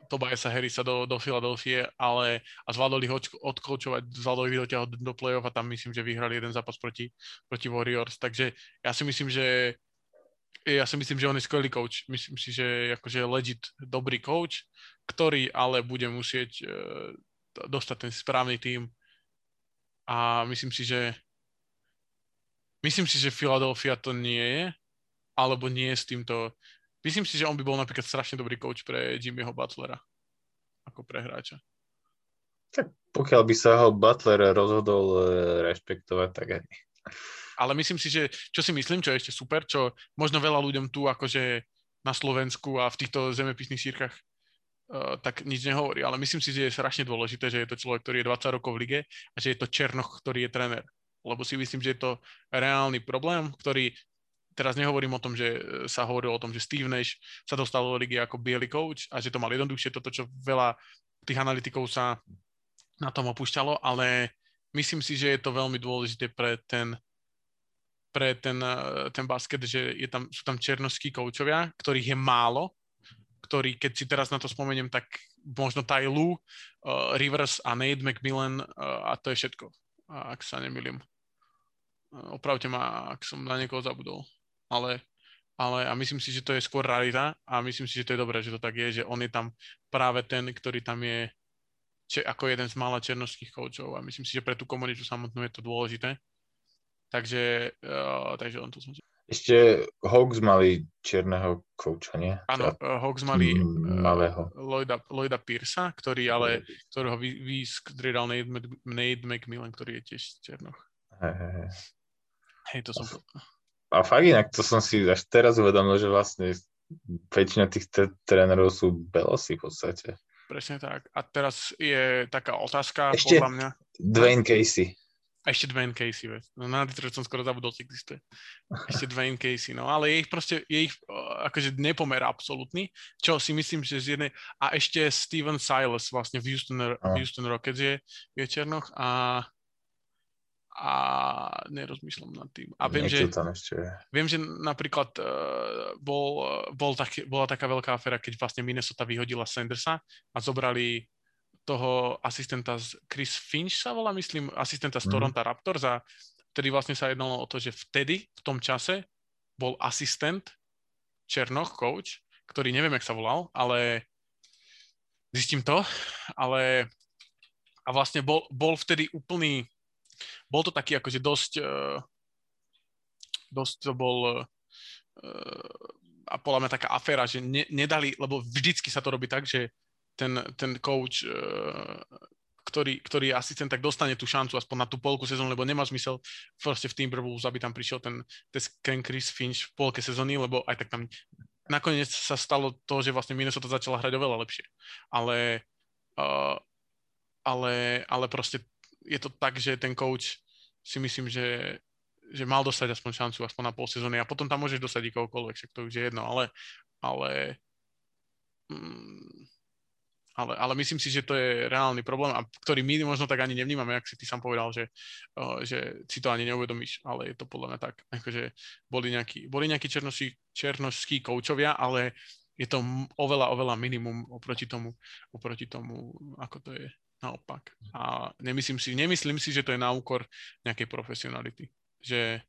[SPEAKER 2] Tobiasa Harrisa do, do Filadelfie, ale a zvládol ich odkoučovať, zvládol ich do play-off a tam myslím, že vyhrali jeden zápas proti, proti Warriors. Takže ja si myslím, že ja si myslím, že on je skvelý coach. Myslím si, že akože legit dobrý coach, ktorý ale bude musieť uh, dostať ten správny tým a myslím si, že myslím si, že Philadelphia to nie je, alebo nie je s týmto Myslím si, že on by bol napríklad strašne dobrý coach pre Jimmyho Butlera ako pre hráča.
[SPEAKER 1] Tak pokiaľ by sa ho Butler rozhodol e, rešpektovať, tak aj.
[SPEAKER 2] Ale myslím si, že čo si myslím, čo je ešte super, čo možno veľa ľuďom tu akože na Slovensku a v týchto zemepisných sírkach uh, tak nič nehovorí, ale myslím si, že je strašne dôležité, že je to človek, ktorý je 20 rokov v lige a že je to Černoch, ktorý je tréner. Lebo si myslím, že je to reálny problém, ktorý teraz nehovorím o tom, že e, sa hovorilo o tom, že Steve Nash sa dostal do ligy ako biely coach a že to mal jednoduchšie, toto, čo veľa tých analytikov sa na tom opúšťalo, ale myslím si, že je to veľmi dôležité pre ten, pre ten, e, ten basket, že je tam, sú tam černoskí koučovia, ktorých je málo, ktorí, keď si teraz na to spomeniem, tak možno Ty Lue, uh, Rivers a Nate McMillan uh, a to je všetko, ak sa nemýlim. Uh, opravte ma, ak som na niekoho zabudol ale, ale a myslím si, že to je skôr rarita a myslím si, že to je dobré, že to tak je, že on je tam práve ten, ktorý tam je če, ako jeden z mála černovských koučov a myslím si, že pre tú komunitu samotnú je to dôležité. Takže, uh, takže on to som
[SPEAKER 1] ešte Hawks mali čierneho kouča, nie?
[SPEAKER 2] Áno, uh, Hawks mali
[SPEAKER 1] uh,
[SPEAKER 2] Lloyda, Lloyda Pearsa, ktorý ale, ktorého vyskdriedal Nate, Nate McMillan, ktorý je tiež černoch.
[SPEAKER 1] Hej, hej, hej.
[SPEAKER 2] Hej, to som...
[SPEAKER 1] A fakt inak, to som si až teraz uvedomil, že vlastne väčšina tých t- trénerov sú belosi v podstate.
[SPEAKER 2] Presne tak. A teraz je taká otázka,
[SPEAKER 1] Ešte
[SPEAKER 2] podľa mňa.
[SPEAKER 1] Dwayne Casey.
[SPEAKER 2] A ešte Dwayne Casey, veď. No na Detroit som skoro zabudol, či existuje. Ešte Dwayne Casey, no ale je ich proste, je ich akože nepomer absolútny, čo si myslím, že z jednej... A ešte Steven Silas vlastne v Houston, no. Houston Rockets je, je Černoch a a nerozmýšľam nad tým. A viem, že,
[SPEAKER 1] tam ešte
[SPEAKER 2] viem, že napríklad uh, bol, bol tak, bola taká veľká aféra, keď vlastne Minnesota vyhodila Sandersa a zobrali toho asistenta z Chris Finch sa volá, myslím, asistenta z mm. Toronto Raptors a vtedy vlastne sa jednalo o to, že vtedy, v tom čase, bol asistent Černoch, coach, ktorý neviem, jak sa volal, ale zistím to, ale a vlastne bol, bol vtedy úplný, bol to taký akože dosť, uh, dosť to bol uh, a podľa mňa taká aféra, že ne, nedali, lebo vždycky sa to robí tak, že ten, ten coach, ktorý, ktorý je asistent, tak dostane tú šancu aspoň na tú polku sezónu, lebo nemá zmysel proste v Timberwolves, aby tam prišiel ten, ten Chris Finch v polke sezóny, lebo aj tak tam nakoniec sa stalo to, že vlastne Minnesota začala hrať oveľa lepšie. Ale, uh, ale, ale proste je to tak, že ten coach si myslím, že, že mal dostať aspoň šancu aspoň na pol sezóny. A potom tam môžeš dostať kohokoľvek, však to už je jedno, ale, ale mm, ale, ale myslím si, že to je reálny problém, a ktorý my možno tak ani nevnímame, ak si ty sám povedal, že, že si to ani neuvedomíš, ale je to podľa mňa tak, akože boli nejakí, boli nejakí černožskí, černožskí koučovia, ale je to oveľa, oveľa minimum oproti tomu, oproti tomu, ako to je naopak. A nemyslím si, nemyslím si, že to je na úkor nejakej profesionality. Že,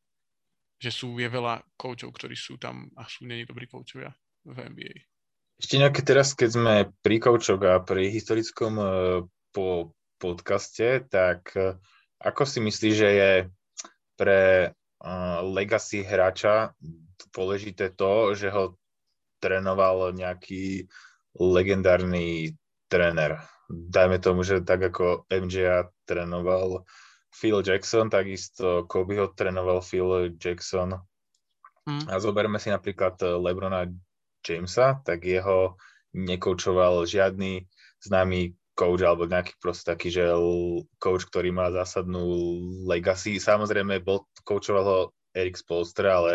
[SPEAKER 2] že sú, je veľa koučov, ktorí sú tam a sú není dobrí koučovia v NBA.
[SPEAKER 1] Ešte nejaké teraz, keď sme pri koučoch a pri historickom uh, po podcaste, tak uh, ako si myslíš, že je pre uh, legacy hráča dôležité to, že ho trénoval nejaký legendárny tréner? Dajme tomu, že tak ako MJ trénoval Phil Jackson, takisto Kobe ho trénoval Phil Jackson. Mm. A zoberme si napríklad Lebrona Jamesa, tak jeho nekoučoval žiadny známy coach alebo nejaký proste taký, že coach, ktorý má zásadnú legacy. Samozrejme, bol, koučoval ho Erik Spolstra, ale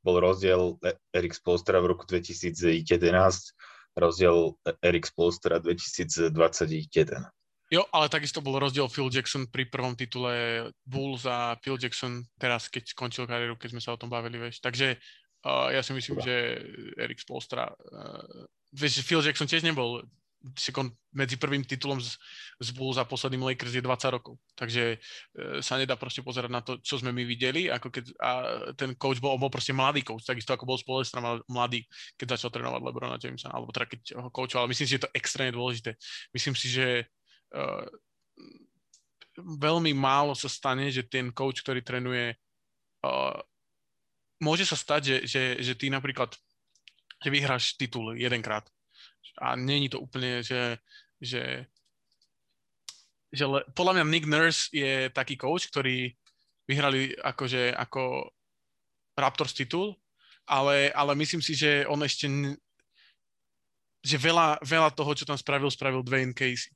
[SPEAKER 1] bol rozdiel Erik Spolstra v roku 2011, rozdiel Erik Spolstra 2021.
[SPEAKER 2] Jo, ale takisto bol rozdiel Phil Jackson pri prvom titule Bulls a Phil Jackson teraz, keď skončil kariéru, keď sme sa o tom bavili, vieš. Takže Uh, ja si myslím, že Erik Spolstra, uh, vieš, Phil Jackson tiež nebol sekund, medzi prvým titulom z, z Bulls a posledným Lakers je 20 rokov. Takže uh, sa nedá proste pozerať na to, čo sme my videli, ako keď a ten coach bol, bol proste mladý coach, takisto ako bol Spolstra mladý, keď začal trénovať LeBrona Jamesa, alebo teda keď ho coachoval. Myslím si, že je to extrémne dôležité. Myslím si, že uh, veľmi málo sa stane, že ten coach, ktorý trénuje uh, môže sa stať, že, že, že ty napríklad že vyhráš titul jedenkrát a není to úplne, že, že, že le, podľa mňa Nick Nurse je taký coach, ktorý vyhrali akože ako Raptors titul, ale, ale myslím si, že on ešte že veľa, veľa toho, čo tam spravil, spravil Dwayne Casey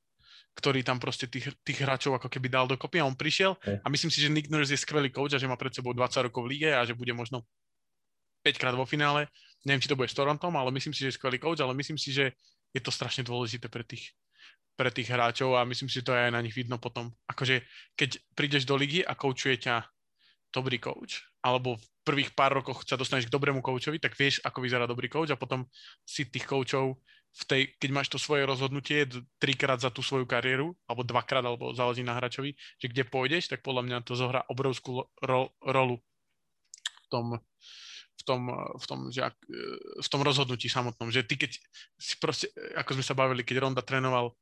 [SPEAKER 2] ktorý tam proste tých, tých hráčov ako keby dal dokopy a on prišiel a myslím si, že Nick Nurse je skvelý coach a že má pred sebou 20 rokov v lige a že bude možno 5 krát vo finále. Neviem, či to bude s Torontom, ale myslím si, že je skvelý coach, ale myslím si, že je to strašne dôležité pre tých, pre tých hráčov a myslím si, že to aj na nich vidno potom. Akože keď prídeš do ligy a koučuje ťa dobrý coach, alebo v prvých pár rokoch sa dostaneš k dobrému koučovi, tak vieš, ako vyzerá dobrý coach a potom si tých koučov v tej, keď máš to svoje rozhodnutie trikrát za tú svoju kariéru, alebo dvakrát, alebo záleží na hráčovi, že kde pôjdeš, tak podľa mňa to zohrá obrovskú ro- rolu v tom, v tom, v tom, že ak, v tom rozhodnutí samotnom, že ty keď si proste, ako sme sa bavili, keď Ronda trénoval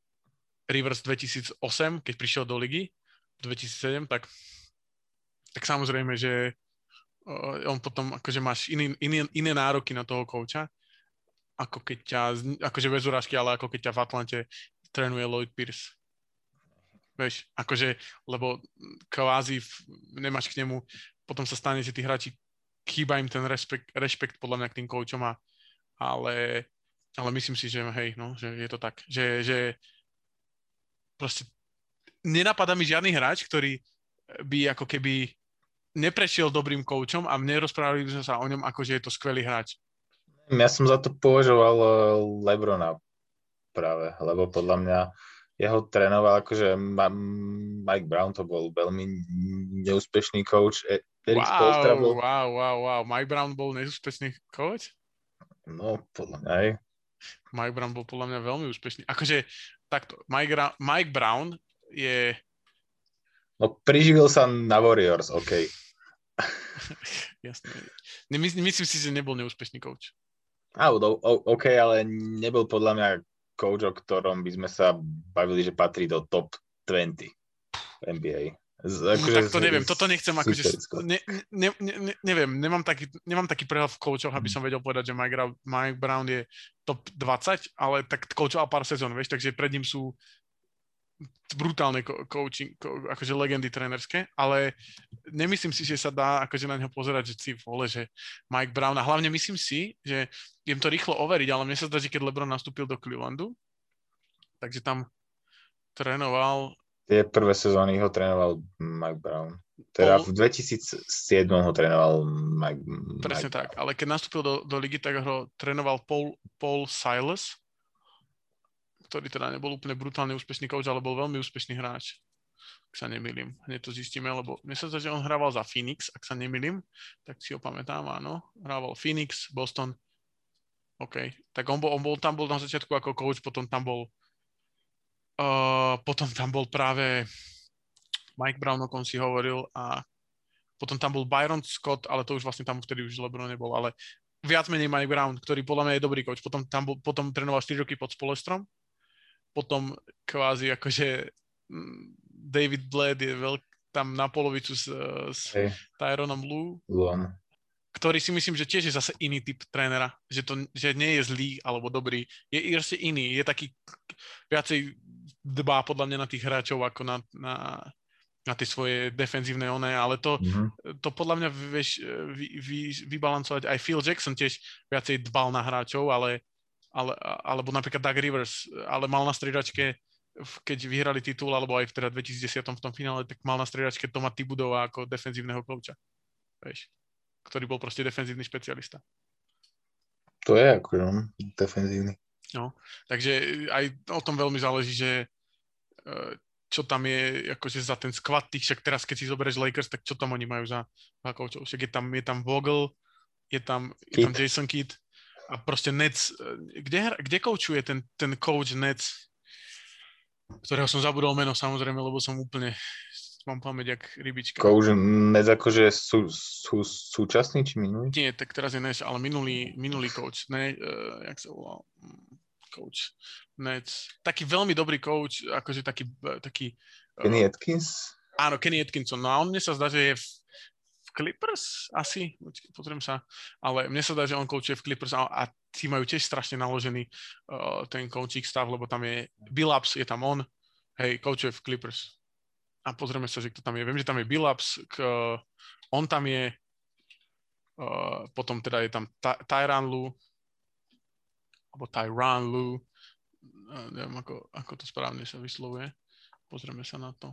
[SPEAKER 2] Rivers 2008, keď prišiel do ligy, 2007, tak, tak samozrejme, že on potom, akože máš iný, iné, iné nároky na toho kouča, ako keď ťa, akože bez urážky, ale ako keď ťa v Atlante trénuje Lloyd Pierce. Vieš, akože, lebo kvázi nemáš k nemu, potom sa stane, že tí hráči chýba im ten rešpekt, rešpekt podľa mňa k tým koučom ale, ale myslím si, že hej, no, že je to tak, že, že proste nenapadá mi žiadny hráč, ktorý by ako keby neprešiel dobrým koučom a nerozprávali by sme sa o ňom ako, že je to skvelý hráč.
[SPEAKER 1] Ja som za to považoval eh, Lebrona práve, lebo podľa mňa jeho trénoval, akože Mike Brown to bol veľmi neúspešný coach.
[SPEAKER 2] Eric wow, Spolstra bol... wow, wow, wow. Mike Brown bol neúspešný coach?
[SPEAKER 1] No, podľa mňa aj.
[SPEAKER 2] Mike Brown bol podľa mňa veľmi úspešný. Akože takto, Mike, Ra- Mike Brown je...
[SPEAKER 1] No, priživil sa na Warriors, OK.
[SPEAKER 2] Jasne. Myslím, si, že nebol neúspešný coach.
[SPEAKER 1] Á, OK, ale nebol podľa mňa coach, o ktorom by sme sa bavili, že patrí do top 20 NBA.
[SPEAKER 2] Z, akože, no, tak to neviem, toto nechcem akože, ne, ne, ne, neviem, nemám taký, nemám taký prehľad v koučoch, aby mhm. som vedel povedať, že Mike, Mike Brown je top 20, ale tak koučoval pár sezón, vieš, takže pred ním sú brutálne coaching, akože legendy trénerské, ale nemyslím si, že sa dá akože na neho pozerať, že si vole, že Mike Brown, a hlavne myslím si, že viem to rýchlo overiť, ale mne sa zdá, že keď LeBron nastúpil do Clevelandu, takže tam trénoval
[SPEAKER 1] Tie prvé sezóny ho trénoval Mike Brown. Teda Paul... v 2007 ho trénoval Mike,
[SPEAKER 2] Presne Mike tak, Brown. ale keď nastúpil do, do ligy, tak ho trénoval Paul, Paul Silas, ktorý teda nebol úplne brutálne úspešný coach, ale bol veľmi úspešný hráč. Ak sa nemýlim. Hneď to zistíme, lebo mne sa zdá, že on hrával za Phoenix, ak sa nemýlim, tak si ho pamätám, áno. Hrával Phoenix, Boston. OK. Tak on bol, on bol tam bol na začiatku ako coach, potom tam bol Uh, potom tam bol práve Mike Brown, o kom si hovoril a potom tam bol Byron Scott, ale to už vlastne tam vtedy už LeBron nebol, ale viac menej Mike Brown, ktorý podľa mňa je dobrý coach. Potom tam bol, potom trénoval 4 roky pod Spolestrom, potom kvázi akože mm, David Bled je veľk, tam na polovicu s, s hey. Tyronom Lue. Luan ktorý si myslím, že tiež je zase iný typ trénera, že, to, že nie je zlý alebo dobrý, je ešte iný, je taký viacej dbá podľa mňa na tých hráčov ako na, na, na tie svoje defenzívne oné, ale to, mm-hmm. to podľa mňa vieš vy, vy, vybalancovať. Aj Phil Jackson tiež viacej dbal na hráčov, ale, ale, alebo napríklad Doug Rivers, ale mal na striedačke keď vyhrali titul, alebo aj v teda 2010 v tom finále, tak mal na striedačke Toma Tibudova ako defenzívneho kouča. Vieš ktorý bol proste defenzívny špecialista.
[SPEAKER 1] To je ako no, defenzívny.
[SPEAKER 2] No, takže aj o tom veľmi záleží, že e, čo tam je akože za ten skvad tých, však teraz keď si zoberieš Lakers, tak čo tam oni majú za, za koučov? Však je tam, je tam Vogel, je tam, je tam Jason Kidd a proste Nets. E, kde, kde koučuje ten, ten coach Nets? ktorého som zabudol meno samozrejme, lebo som úplne mám pamäť jak rybička.
[SPEAKER 1] Coach Nec akože sú, sú, súčasný či minulý?
[SPEAKER 2] Nie, tak teraz je Nec, ale minulý, minulý coach. Ne, uh, jak sa volal? Coach Nec. Taký veľmi dobrý coach, akože taký... taký
[SPEAKER 1] uh, Kenny Atkins?
[SPEAKER 2] Áno, Kenny Atkinson. No a on mne sa zdá, že je v, v Clippers asi, pozriem sa, ale mne sa zdá, že on coachuje v Clippers a, a tí majú tiež strašne naložený uh, ten coaching stav, lebo tam je Billups, je tam on, hej, coachuje v Clippers a pozrieme sa, že kto tam je. Viem, že tam je Billups, k, on tam je, uh, potom teda je tam Tyran Lu, alebo Tyran Lu, neviem, ako, ako to správne sa vyslovuje. Pozrieme sa na to.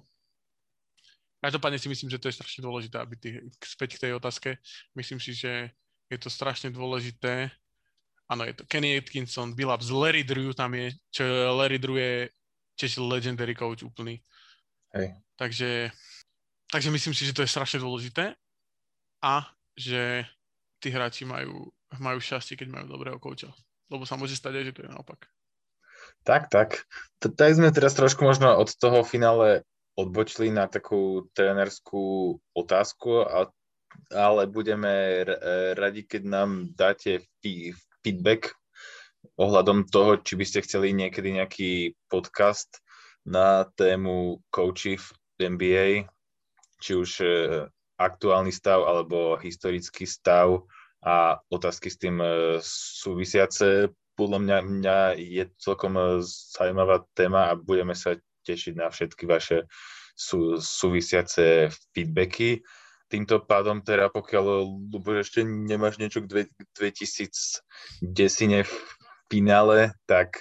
[SPEAKER 2] Každopádne si myslím, že to je strašne dôležité, aby ty, späť k tej otázke, myslím si, že je to strašne dôležité. Áno, je to Kenny Atkinson, Billups, Larry Drew tam je, čo Larry Drew je tiež legendary coach úplný.
[SPEAKER 1] Hej.
[SPEAKER 2] Takže, takže myslím si, že to je strašne dôležité a že tí hráči majú, majú šťastie, keď majú dobrého kouča. Lebo sa môže stať aj, že to je naopak.
[SPEAKER 1] Tak, tak. Tak sme teraz trošku možno od toho finále odbočili na takú trénerskú otázku, ale budeme radi, keď nám dáte feedback ohľadom toho, či by ste chceli niekedy nejaký podcast na tému coachy v NBA, či už e, aktuálny stav alebo historický stav a otázky s tým e, súvisiace. Podľa mňa, mňa je celkom e, zaujímavá téma a budeme sa tešiť na všetky vaše sú, súvisiace feedbacky. Týmto pádom teda, pokiaľ Lubo, ešte nemáš niečo k 2010 v finále, tak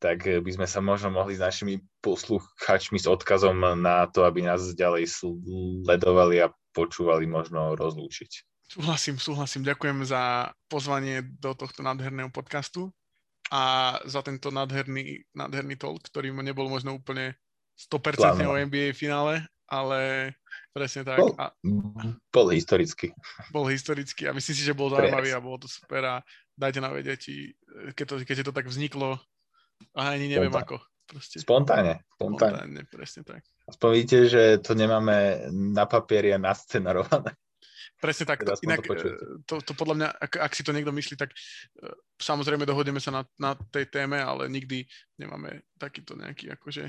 [SPEAKER 1] tak by sme sa možno mohli s našimi posluchačmi s odkazom na to, aby nás ďalej sledovali a počúvali, možno rozlúčiť.
[SPEAKER 2] Súhlasím, súhlasím. Ďakujem za pozvanie do tohto nádherného podcastu a za tento nádherný, nádherný talk, ktorý nebol možno úplne 100% o NBA finále, ale presne tak.
[SPEAKER 1] Bol,
[SPEAKER 2] a,
[SPEAKER 1] bol historický.
[SPEAKER 2] Bol historický a myslím si, že bol zaujímavý a bolo to super a dajte na vedieť, keď to, keď to tak vzniklo, a ani neviem Spontán. ako.
[SPEAKER 1] Proste. Spontánne.
[SPEAKER 2] Spontánne, presne tak.
[SPEAKER 1] Aspoň vidíte, že to nemáme na papieri a nascenarované.
[SPEAKER 2] Presne tak. To, inak, to, e, to, to podľa mňa, ak, ak si to niekto myslí, tak uh, samozrejme dohodneme sa na, na tej téme, ale nikdy nemáme takýto nejaký akože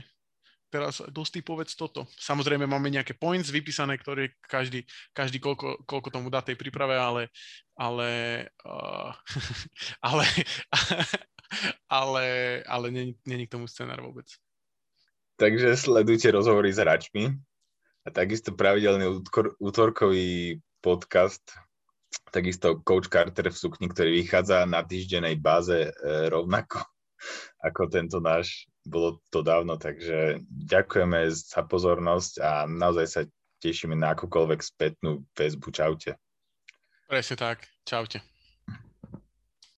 [SPEAKER 2] teraz dostý povedz toto. Samozrejme máme nejaké points vypísané, ktoré každý, každý koľko, koľko tomu dá tej príprave, ale ale, uh, ale, ale, ale není, není k tomu scenár vôbec.
[SPEAKER 1] Takže sledujte rozhovory s hráčmi a takisto pravidelný útorkový podcast, takisto Coach Carter v sukni, ktorý vychádza na týždenej báze e, rovnako ako tento náš. Bolo to dávno, takže ďakujeme za pozornosť a naozaj sa tešíme na akúkoľvek spätnú väzbu. Čaute.
[SPEAKER 2] Presne tak. Čaute.